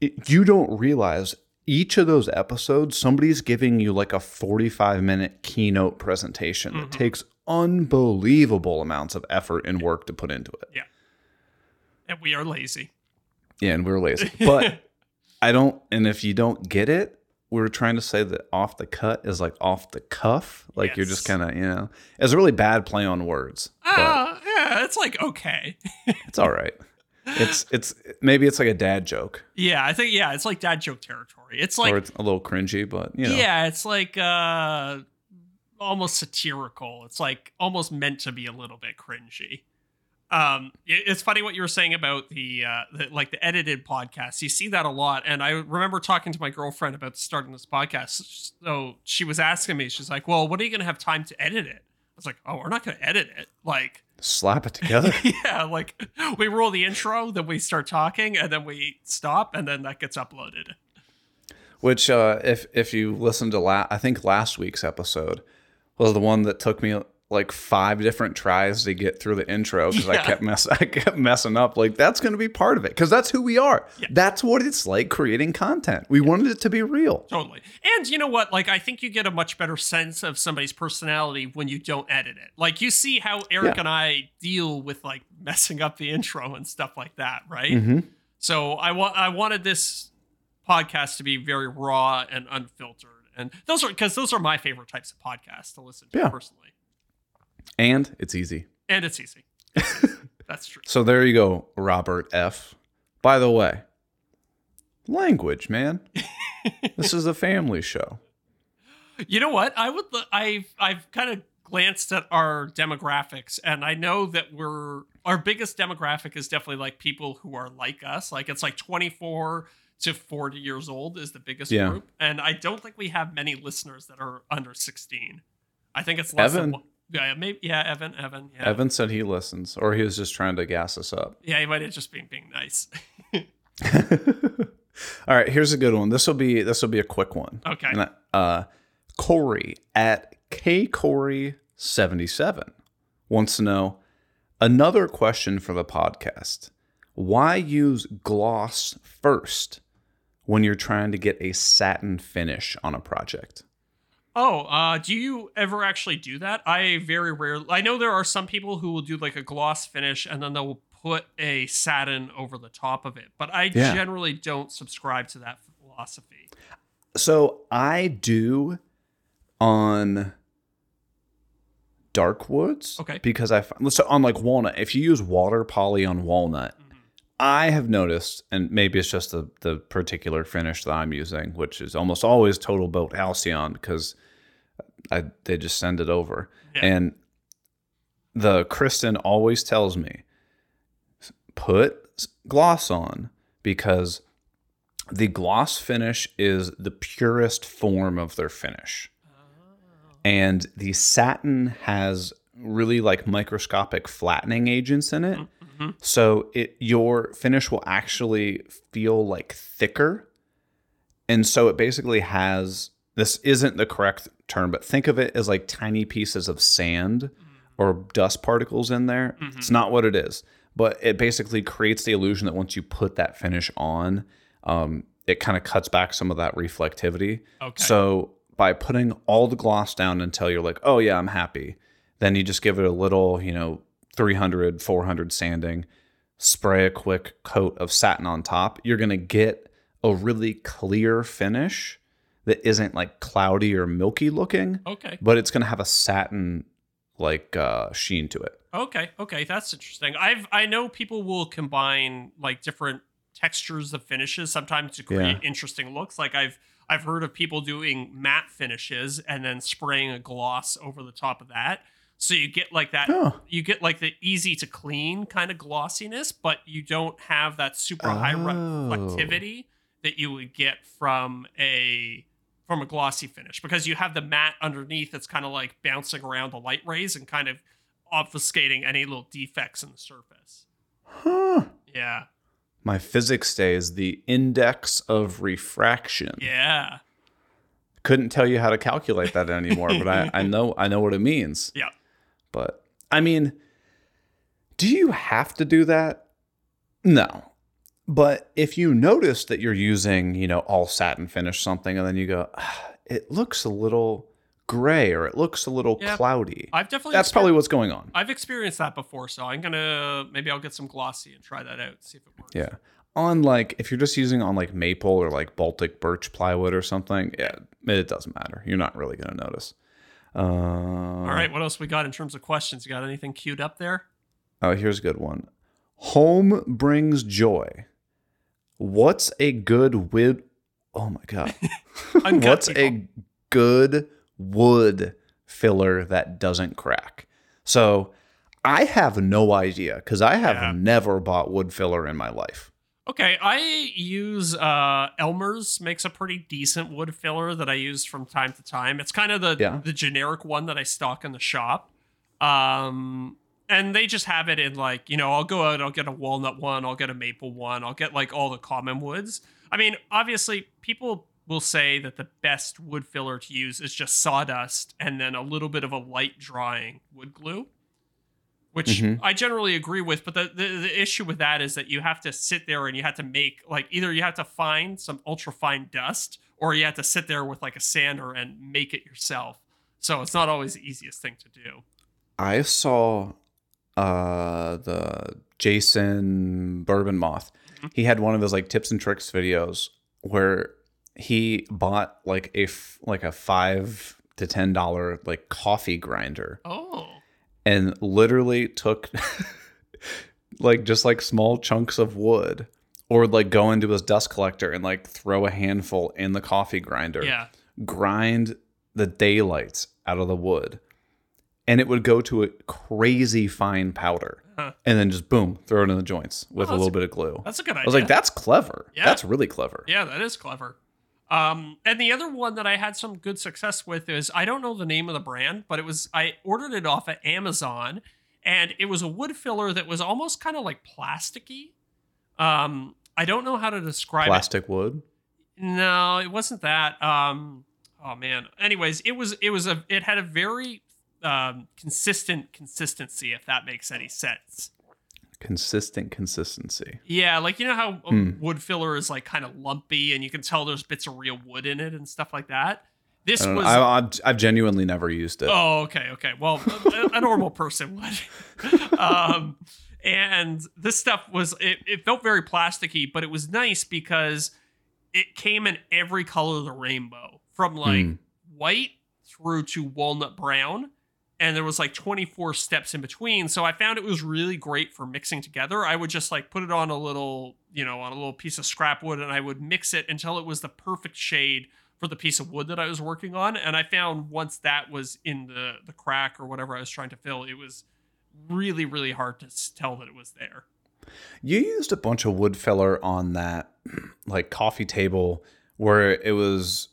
it, you don't realize each of those episodes somebody's giving you like a 45 minute keynote presentation that mm-hmm. takes unbelievable amounts of effort and work to put into it. Yeah. And we are lazy. Yeah, and we're lazy. But I don't and if you don't get it, we're trying to say that off the cut is like off the cuff. Like you're just kind of, you know, it's a really bad play on words. Oh, Ah, yeah, it's like okay. it's all right. It's it's maybe it's like a dad joke Yeah, I think yeah, it's like dad joke territory. It's like or it's a little cringy, but you know. yeah, it's like uh almost satirical. It's like almost meant to be a little bit cringy. Um, it- it's funny what you were saying about the, uh, the like the edited podcasts. You see that a lot, and I remember talking to my girlfriend about starting this podcast. So she was asking me, she's like, "Well, when are you going to have time to edit it?" I was like, "Oh, we're not going to edit it. Like, Slap it together. yeah, like we roll the intro, then we start talking, and then we stop, and then that gets uploaded." Which, uh, if if you listen to la- I think last week's episode was the one that took me like five different tries to get through the intro because I kept mess I kept messing up. Like that's going to be part of it because that's who we are. Yeah. That's what it's like creating content. We wanted it to be real. Totally. And you know what? Like, I think you get a much better sense of somebody's personality when you don't edit it. Like, you see how Eric Yeah. and I deal with like messing up the intro and stuff like that, right? Mhm. So I want I wanted this podcast to be very raw and unfiltered, and those are because those are my favorite types of podcasts to listen to Yeah. personally, And it's easy. and it's easy. That's true. So there you go, Robert F. By the way, language, man. this is a family show. You know what? I would. I've I've kind of glanced at our demographics, and I know that we're our biggest demographic is definitely like people who are like us. Like it's like twenty four to forty years old is the biggest Yeah. group, and I don't think we have many listeners that are under sixteen. I think it's less Evan. than one- yeah, maybe yeah, Evan, Evan, yeah, Evan said he listens, or he was just trying to gas us up. yeah. He might have just been being nice. All right, here's a good one. This will be this will be a quick one. Okay. And, uh, Corey at K Corey seventy seven wants to know another question for the podcast. Why use gloss first when you're trying to get a satin finish on a project? Oh, uh, do you ever actually do that? I very rarely. I know there are some people who will do like a gloss finish and then they'll put a satin over the top of it, but I Yeah. generally don't subscribe to that philosophy. So I do on dark woods. Okay. Because I find so on like walnut, if you use water poly on walnut, I have noticed, and maybe it's just the the particular finish that I'm using, which is almost always Total Boat Halcyon because I they just send it over. Yeah. And the Kristen always tells me put gloss on because the gloss finish is the purest form of their finish. And the satin has really like microscopic flattening agents in it. Mm-hmm. Mm-hmm. So it your finish will actually feel like thicker. And so it basically has this isn't the correct term, but think of it as like tiny pieces of sand mm-hmm. or dust particles in there. Mm-hmm. It's not what it is, but it basically creates the illusion that once you put that finish on, um, it kind of cuts back some of that reflectivity. Okay. So by putting all the gloss down until you're like, oh yeah, I'm happy, then you just give it a little, you know, 300, 400 sanding, spray a quick coat of satin on top. You're going to get a really clear finish that isn't like cloudy or milky looking, Okay. but it's going to have a satin like uh, sheen to it. Okay. Okay. That's interesting. I've I know people will combine like different textures of finishes sometimes to create Yeah. interesting looks. Like I've I've heard of people doing matte finishes and then spraying a gloss over the top of that. So you get like that Oh. you get like the easy to clean kind of glossiness, but you don't have that super high Oh. reflectivity that you would get from a from a glossy finish because you have the matte underneath that's kind of like bouncing around the light rays and kind of obfuscating any little defects in the surface. Huh. Yeah. My physics day is the index of refraction. Yeah. Couldn't tell you how to calculate that anymore, but I, I know I know what it means. Yeah. But I mean, do you have to do that? No. But if you notice that you're using, you know, all satin finish something and then you go, "Ah, it looks a little gray or it looks a little Yeah. cloudy. I've definitely That's probably what's going on. I've experienced that before, so I'm gonna maybe I'll get some glossy and try that out, see if it works. Yeah. On like if you're just using on like maple or like Baltic birch plywood or something, yeah, it doesn't matter. You're not really gonna notice. Uh, All right, what else we got in terms of questions? You got anything queued up there? Oh, here's a good one. Home brings joy. What's a good wood? Oh my god. What's people. a good wood filler that doesn't crack? So I have no idea because I have Yeah. never bought wood filler in my life. Okay, I use uh Elmer's makes a pretty decent wood filler that I use from time to time. It's kind of the Yeah. the generic one that I stock in the shop. Um and they just have it in like, you know, I'll go out, I'll get a walnut one, I'll get a maple one, I'll get like all the common woods. I mean, obviously people will say that the best wood filler to use is just sawdust and then a little bit of a light drying wood glue which Mhm. I generally agree with. But the, the the issue with that is that you have to sit there and you have to make like either you have to find some ultra fine dust or you have to sit there with like a sander and make it yourself. So it's not always the easiest thing to do. I saw uh the Jason Bourbon Moth. He had one of those like tips and tricks videos where he bought like a f- like a 5 to 10 dollar like coffee grinder Oh, and literally took like just like small chunks of wood or like go into his dust collector and like throw a handful in the coffee grinder yeah. grind the daylights out of the wood and it would go to a crazy fine powder Huh. and then just boom throw it in the joints with Oh, a little bit of glue That's a good idea. i was like that's clever Yeah. that's really clever Yeah, that is clever. Um, and the other one that I had some good success with is I don't know the name of the brand, but it was I ordered it off of Amazon, and it was a wood filler that was almost kind of like plasticky. Um, I don't know how to describe it. plastic wood No, it wasn't that. Um, oh man. Anyways, it was it was a it had a very um, consistent consistency, if that makes any sense. Consistent consistency Yeah, like you know how a Hmm. wood filler is like kind of lumpy, and you can tell there's bits of real wood in it and stuff like that. This I was I, I've, I've genuinely never used it Oh, okay, okay. Well, a, a normal person would. um, and this stuff was it, it felt very plasticky, but it was nice because it came in every color of the rainbow, from like Mm. white through to walnut brown. And there was like 24 steps in between. So I found it was really great for mixing together. I would just like put it on a little, you know, on a little piece of scrap wood and I would mix it until it was the perfect shade for the piece of wood that I was working on. And I found once that was in the the crack or whatever I was trying to fill, it was really really hard to tell that it was there. You used a bunch of wood filler on that like coffee table where it was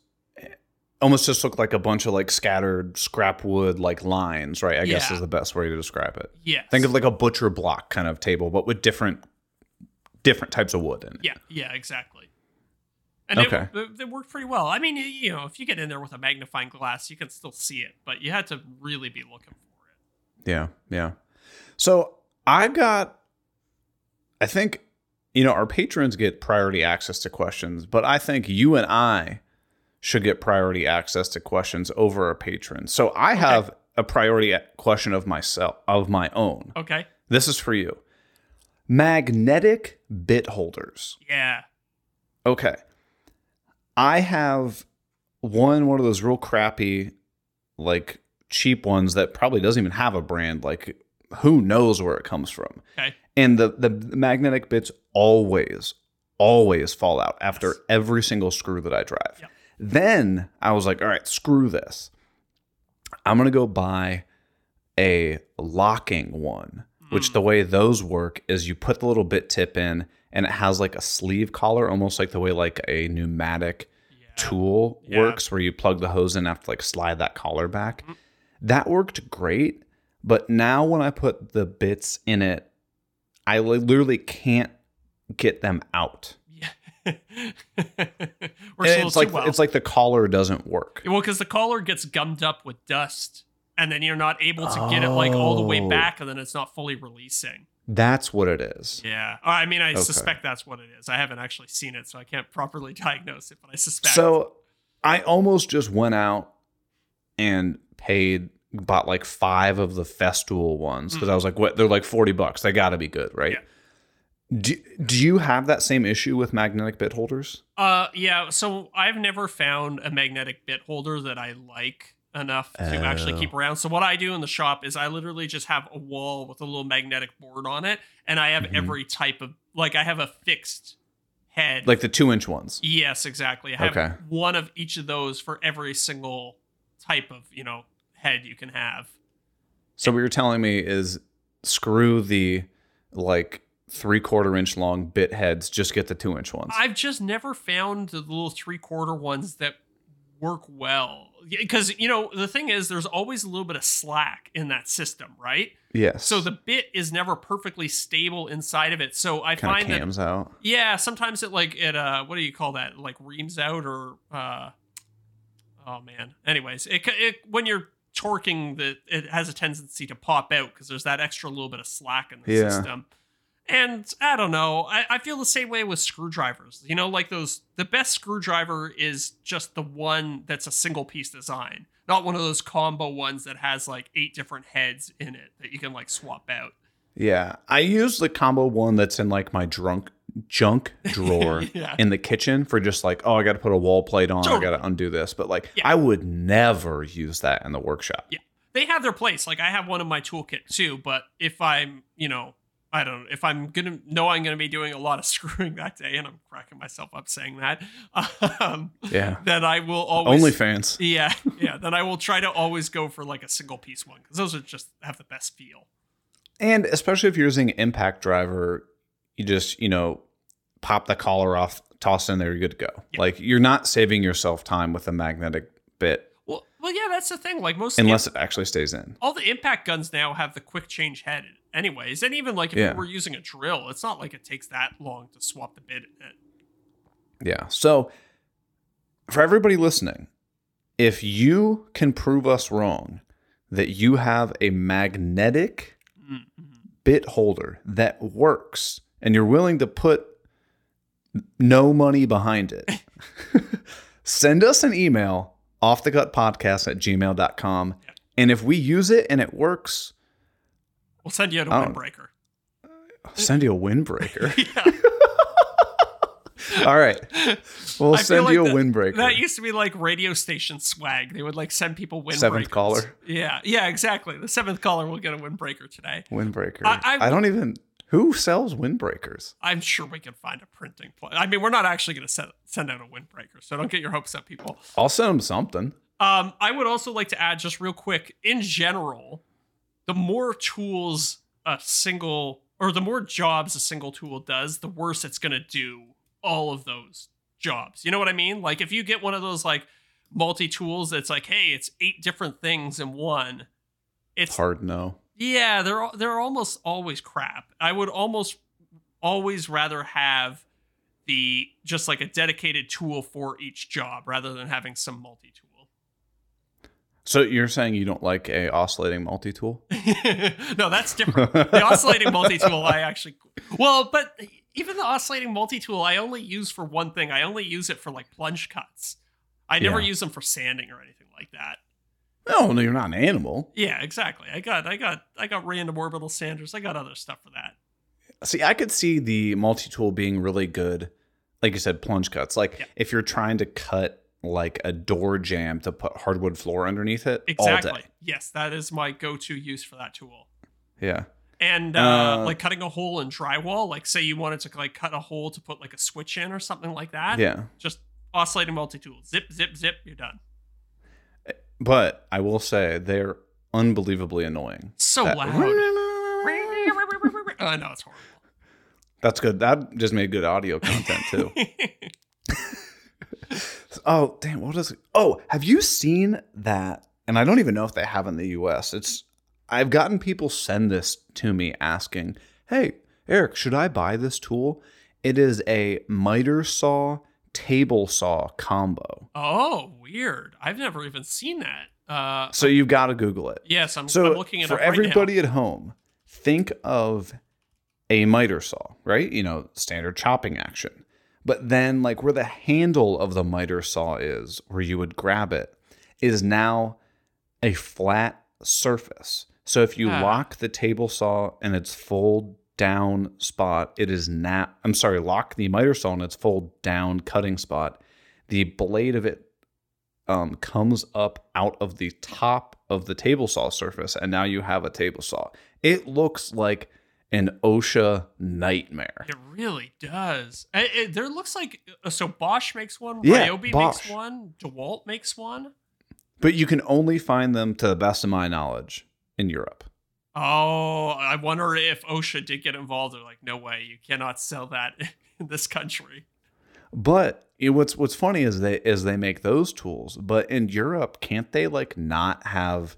almost just looked like a bunch of like scattered scrap wood like lines, right? I guess is the best way to describe it. Yeah. Think of like a butcher block kind of table, but with different different types of wood in it. Yeah, yeah, exactly. And Okay. it, it, it worked pretty well. I mean, you know, if you get in there with a magnifying glass, you can still see it, but you had to really be looking for it. Yeah, yeah. So I've got, I think, you know, our patrons get priority access to questions, but I think you and I should get priority access to questions over our patrons. So I have a priority question of myself, of my own. Okay. This is for you. Magnetic bit holders. Yeah. Okay. I have one one of those real crappy like cheap ones that probably doesn't even have a brand like who knows where it comes from. Okay. And the the magnetic bits always always fall out after Yes. every single screw that I drive. Yep. Then I was like, all right, screw this. I'm going to go buy a locking one, which Mm. the way those work is you put the little bit tip in and it has like a sleeve collar, almost like the way like a pneumatic Yeah. tool Yeah. works where you plug the hose in and have to like slide that collar back. Mhm. That worked great. But now when I put the bits in it, I literally can't get them out. it's like well. it's like the collar doesn't work. well, because the collar gets gummed up with dust, and then you're not able to get it like all the way Oh. back, and then it's not fully releasing. That's what it is. Yeah. I mean, I Okay. suspect that's what it is. I haven't actually seen it, so I can't properly diagnose it, but I suspect. So I almost just went out and paid bought like five of the festool ones because I mm. was like, what? They're like forty bucks. They got to be good, right? Yeah. Do, do you have that same issue with magnetic bit holders? Uh, yeah. So I've never found a magnetic bit holder that I like. enough to actually Oh. keep around. So what I do in the shop is I literally just have a wall with a little magnetic board on it, and I have Mhm. every type of like I have a fixed head. Like the two inch ones. yes, exactly. I have Okay. one of each of those for every single type of you know head you can have. So what you're telling me is screw the like three quarter inch long bit heads, just get the two inch ones. I've just never found the little three quarter ones that work well. Because, you know, the thing is, there's always a little bit of slack in that system, right? yes. So the bit is never perfectly stable inside of it. So I kind find of that, cams out. yeah, sometimes it like, it, uh, what do you call that? Like reams out or, uh, oh man. Anyways, it, it when you're torquing, the, it has a tendency to pop out because there's that extra little bit of slack in the Yeah. system. And I don't know. I, I feel the same way with screwdrivers. You know, like those, the best screwdriver is just the one that's a single piece design, not one of those combo ones that has like eight different heads in it that you can like swap out. Yeah. I use the combo one that's in like my drunk junk drawer Yeah. in the kitchen for just like, oh, I got to put a wall plate on, I got to undo this. But like, Yeah. I would never use that in the workshop. Yeah. They have their place. Like I have one in my toolkit too, but if I'm, you know, I don't know if I'm gonna know I'm gonna be doing a lot of screwing that day, and I'm cracking myself up saying that. Um, Yeah. then I will always only fans. Yeah, yeah. Then I will try to always go for like a single piece one because those are just have the best feel. And especially if you're using impact driver, you just, you know, pop the collar off, toss it in there, you're good to go. Yeah. Like you're not saving yourself time with a magnetic bit Well, well, yeah, that's the thing. Like most, unless it actually stays in. all the impact guns now have the quick change head, anyways. And even like if Yeah. you were using a drill, it's not like it takes that long to swap the bit in it. Yeah. So for everybody listening, if you can prove us wrong that you have a magnetic Mm-hmm. bit holder that works and you're willing to put no money behind it, send us an email off the cut podcast at gmail.com. And if we use it and it works, We'll send you a Oh. windbreaker. I'll send you a windbreaker. Yeah. All right. We'll I send like you a that- windbreaker. That used to be like radio station swag. They would like send people windbreakers. Seventh caller. Yeah, yeah, exactly. The seventh caller will get a windbreaker today. windbreaker. I- I, don't even. Who sells windbreakers? I'm sure we can find a printing place. I mean, we're not actually going to send send out a windbreaker, so don't get your hopes up, people. I'll send them something. Um, I would also like to add just real quick. In general, the more tools a single or the more jobs a single tool does, the worse it's going to do all of those jobs. You know what I mean? Like if you get one of those like multi tools that's like, hey, it's eight different things in one. It's Hard no. yeah, they're they're almost always crap. I would almost always rather have the just like a dedicated tool for each job rather than having some multi tool. So you're saying you don't like a oscillating multi tool? no, that's different. The oscillating multi tool, I actually well, but even the oscillating multi tool, I only use for one thing. I only use it for like plunge cuts. I never Yeah. use them for sanding or anything like that. No, no, you're not an animal. Yeah, exactly. I got I got I got random orbital sanders. I got other stuff for that. See, I could see the multi tool being really good, like you said, plunge cuts. Like Yeah. if you're trying to cut like a door jamb to put hardwood floor underneath it all Exactly. Yes, that is my go-to use for that tool. Yeah. And uh, Uh, like cutting a hole in drywall, like say you wanted to like cut a hole to put like a switch in or something like that. Yeah. Just oscillating multi-tool. Zip, zip, zip, you're done. But I will say they're unbelievably annoying. So That- loud. I know it's horrible. That's good. That just made good audio content too. Oh, damn. What is it? Oh, have you seen that? And I don't even know if they have in the US. It's I've gotten people send this to me asking, "Hey, Eric, should I buy this tool?" It is a miter saw table saw combo. oh, weird. I've never even seen that. Uh, So you've got to Google it. yes, I'm, So I'm looking at for it right everybody at home, think of a miter saw, right? You know, standard chopping action. But then, like where the handle of the miter saw is, where you would grab it, is now a flat surface. So if you Ah. lock the table saw in its fold down spot, it is now. I'm sorry, lock the miter saw in its fold down cutting spot. The blade of it um, comes up out of the top of the table saw surface, and now you have a table saw. It looks like an OSHA nightmare. It really does. It, it- there looks like uh, so Bosch makes one, Yeah, Ryobi Bosch. makes one, DeWalt makes one. But you can only find them, to the best of my knowledge, in Europe. Oh, I wonder if OSHA did get involved. They're like, no way, you cannot sell that in this country. But you know, what's what's funny is they is they make those tools, but in Europe, can't they like not have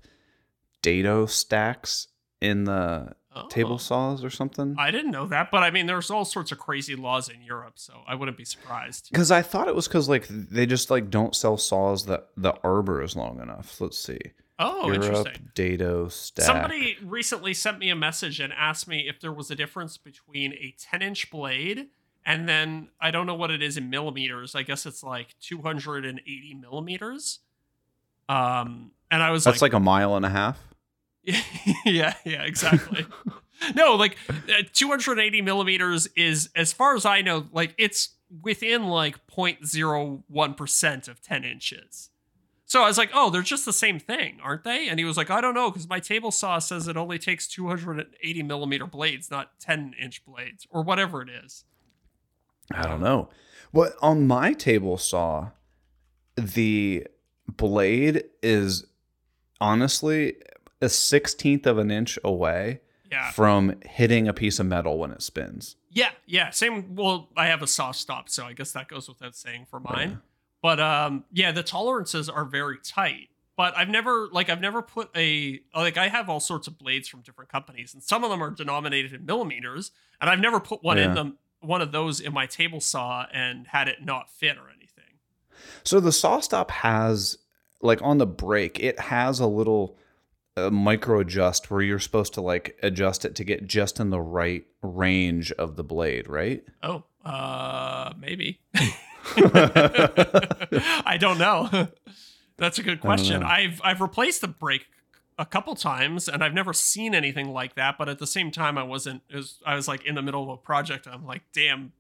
dado stacks in the Oh. table saws or something? I didn't know that, but I mean, there's all sorts of crazy laws in Europe, so I wouldn't be surprised. Because I thought it was because like they just like don't sell saws that the arbor is long enough. Let's see. Oh, Europe interesting. dado stack. Somebody recently sent me a message and asked me if there was a difference between a 10 inch blade and then I don't know what it is in millimeters. I guess it's like 280 millimeters. Um, and I was That's like, like a mile and a half. yeah, yeah, exactly. no, like uh, 280 millimeters is, as far as I know, like it's within like 0.01% of 10 inches. So I was like, oh, they're just the same thing, aren't they? And he was like, I don't know, because my table saw says it only takes 280 millimeter blades, not 10 inch blades, or whatever it is. I don't know. But on my table saw, the blade is honestly a sixteenth of an inch away Yeah. from hitting a piece of metal when it spins. Yeah, yeah. Same. Well, I have a SawStop, so I guess that goes without saying for mine. But um, yeah, the tolerances are very tight. But I've never like I've never put a like I have all sorts of blades from different companies, and some of them are denominated in millimeters, and I've never put one in Yeah. them one of those in my table saw and had it not fit or anything. So the SawStop has like on the brake, it has a little micro adjust where you're supposed to like adjust it to get just in the right range of the blade, right? Oh, uh, maybe. I don't know. That's a good question. I've I've replaced the brake a couple times, and I've never seen anything like that. But at the same time, I wasn't. Was, I was like in the middle of a project. I'm like, damn,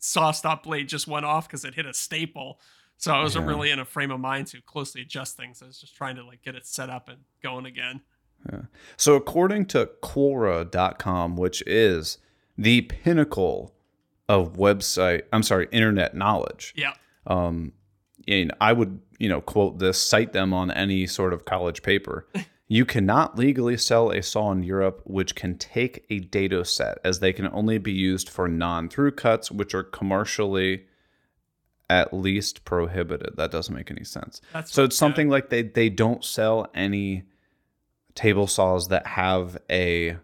SawStop blade just went off because it hit a staple. So I wasn't Yeah. really in a frame of mind to closely adjust things. I was just trying to like get it set up and going again. Yeah. So, according to Quora.com, which is the pinnacle of website, I'm sorry, internet knowledge, Yeah. um, and I would, you know, quote this, cite them on any sort of college paper. you cannot legally sell a saw in Europe which can take a dado set, as they can only be used for non through cuts, which are commercially at least prohibited. That doesn't make any sense. That's So it's something like they they don't sell any table saws that have a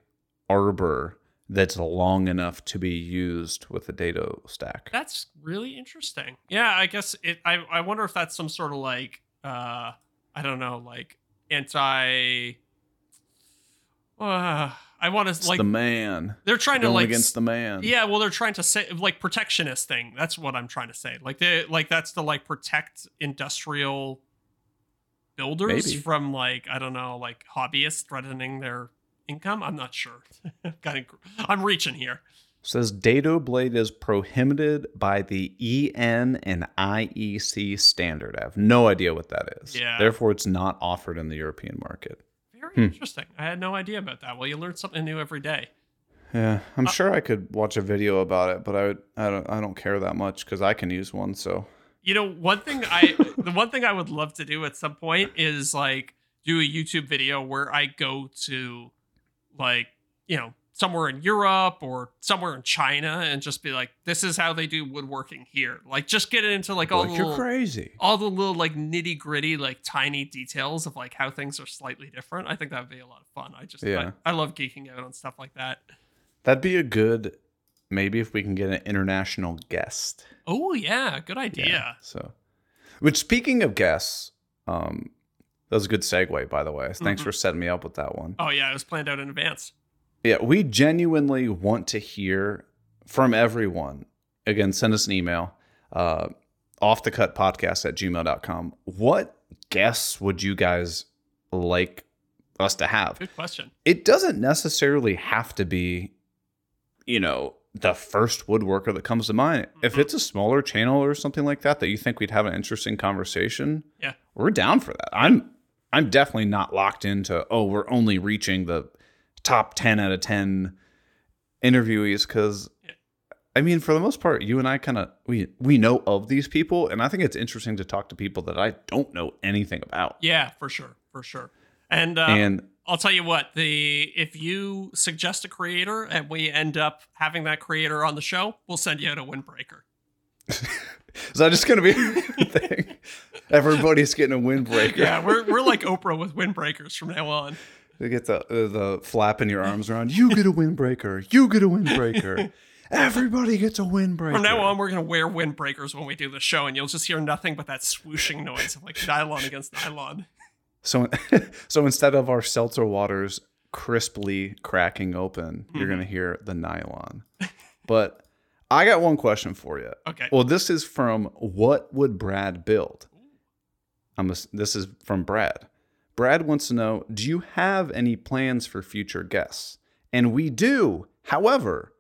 arbor that's long enough to be used with a dado stack. That's really interesting. Yeah, I guess it. I I wonder if that's some sort of like uh I don't know like anti. Uh, I want to like the man they're trying to going like against the man. yeah well they're trying to say like protectionist thing that's what i'm trying to say like they like that's to like protect industrial builders Maybe. from like i don't know like hobbyists threatening their income i'm not sure i'm reaching here says dado blade is prohibited by the EN and IEC standard. I have no idea what that is. Yeah. Therefore, it's not offered in the European market. Hmm. interesting i had no idea about that well you learn something new every day Yeah, I'm Uh, sure I could watch a video about it, but I would, I don't I don't care that much because I can use one. So You know, one thing I the one thing I would love to do at some point is like do a YouTube video where I go to like, you know, somewhere in Europe or somewhere in China and just be like, this is how they do woodworking here. Like just get into like all like the you're little, crazy. all the little like nitty gritty, like tiny details of like how things are slightly different. I think that would be a lot of fun. I just Yeah. I, I love geeking out on stuff like that. That'd be a good. Maybe if we can get an international guest. Oh yeah, good idea. So, which speaking of guests, um, that was a good segue, by the way. Thanks Mhm. for setting me up with that one. Oh yeah, it was planned out in advance. Yeah, we genuinely want to hear from everyone. Again, send us an email, uh, off the cut podcast at gmail.com. What guests would you guys like us to have? Good question. It doesn't necessarily have to be, you know, the first woodworker that comes to mind. If it's a smaller channel or something like that that you think we'd have an interesting conversation, Yeah. we're down for that. I'm I'm definitely not locked into oh we're only reaching the top 10 out of 10 interviewees cuz I mean for the most part you and I kind of we we know of these people and I think it's interesting to talk to people that I don't know anything about. Yeah, for sure, for sure. And uh, and I'll tell you what, the if you suggest a creator and we end up having that creator on the show, we'll send you out a windbreaker. is that just going to be a thing? Everybody's getting a windbreaker. Yeah, we're we're like Oprah with windbreakers from now on. You get the uh, the flapping your arms around. You get a windbreaker. You get a windbreaker. Everybody gets a windbreaker. From now on, we're gonna wear windbreakers when we do the show, and you'll just hear nothing but that swooshing noise of like nylon against nylon. So, so instead of our seltzer waters crisply cracking open, you're gonna hear the nylon. But I got one question for you. Okay. Well, this is from what would Brad build? I'm a, this is from Brad. Brad wants to know, do you have any plans for future guests? And we do. However,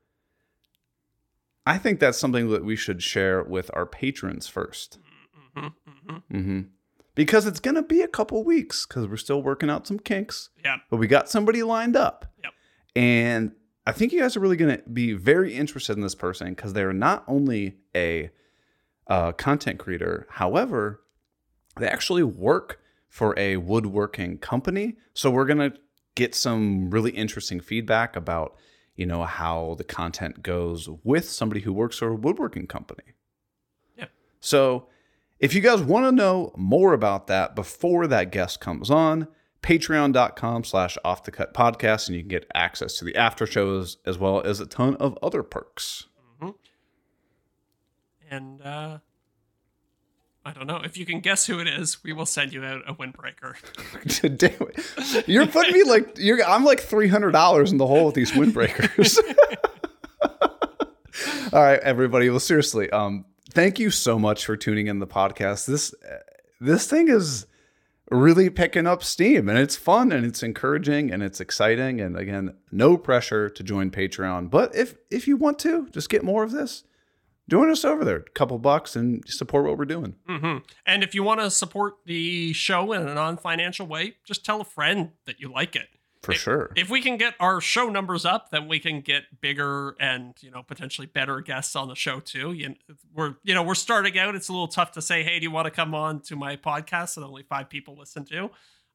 I think that's something that we should share with our patrons 1st Mm-hmm, hmm Because it's going to be a couple weeks because we're still working out some kinks, Yeah. but we got somebody lined up. Yep. And I think you guys are really going to be very interested in this person because they're not only a uh, content creator, however, they actually work for a woodworking company. So we're going to get some really interesting feedback about, you know, how the content goes with somebody who works for a woodworking company. Yeah. So if you guys want to know more about that before that guest comes on, patreon.com slash off the cut podcast, and you can get access to the after shows as well as a ton of other perks. And uh I don't know. If you can guess who it is, we will send you out a windbreaker. Damn it. You're putting me like you're I'm like three hundred dollars in the hole with these windbreakers. All right, everybody. Well, seriously, um, thank you so much for tuning in the podcast. This this thing is really picking up steam and it's fun and it's encouraging and it's exciting and again no pressure to join patreon but if if you want to just get more of this join us over there A couple bucks and support what we're doing hmm And if you want to support the show in a non-financial way, just tell a friend that you like it. for sure If we can get our show numbers up, then we can get bigger and you know potentially better guests on the show too. You, we're you know we're starting out. It's a little tough to say, hey, do you want to come on to my podcast that only five people listen to?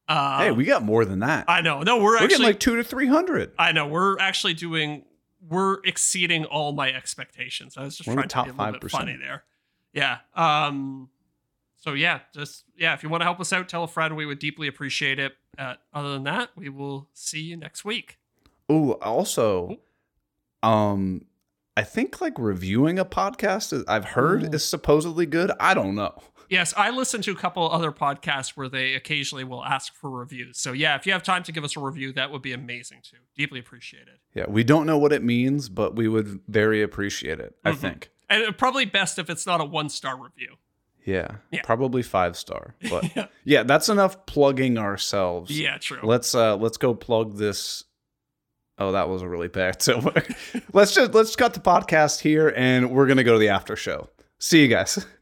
Uh, hey we got more than that I know. No, we're, we're actually getting like two to three hundred I know we're actually doing we're exceeding all my expectations. I was just We're trying to be a little bit 5%. funny there. Yeah. Um so yeah, just yeah, if you want to help us out, tell a friend. We would deeply appreciate it. Uh, other than that, we will see you next week. Oh, also, um, I think like reviewing a podcast I've heard Ooh. is supposedly good. I don't know. Yes, I listen to a couple other podcasts where they occasionally will ask for reviews. So yeah, if you have time to give us a review, that would be amazing too. Deeply appreciated. Yeah, we don't know what it means, but we would very appreciate it. I Mhm. think. And uh, probably best if it's not a one star review. Yeah, Yeah. probably five star. But Yeah. yeah, that's enough plugging ourselves. Yeah, true. Let's uh let's go plug this. Oh, that was a really bad. So let's just let's cut the podcast here, and we're gonna go to the after show. See you guys.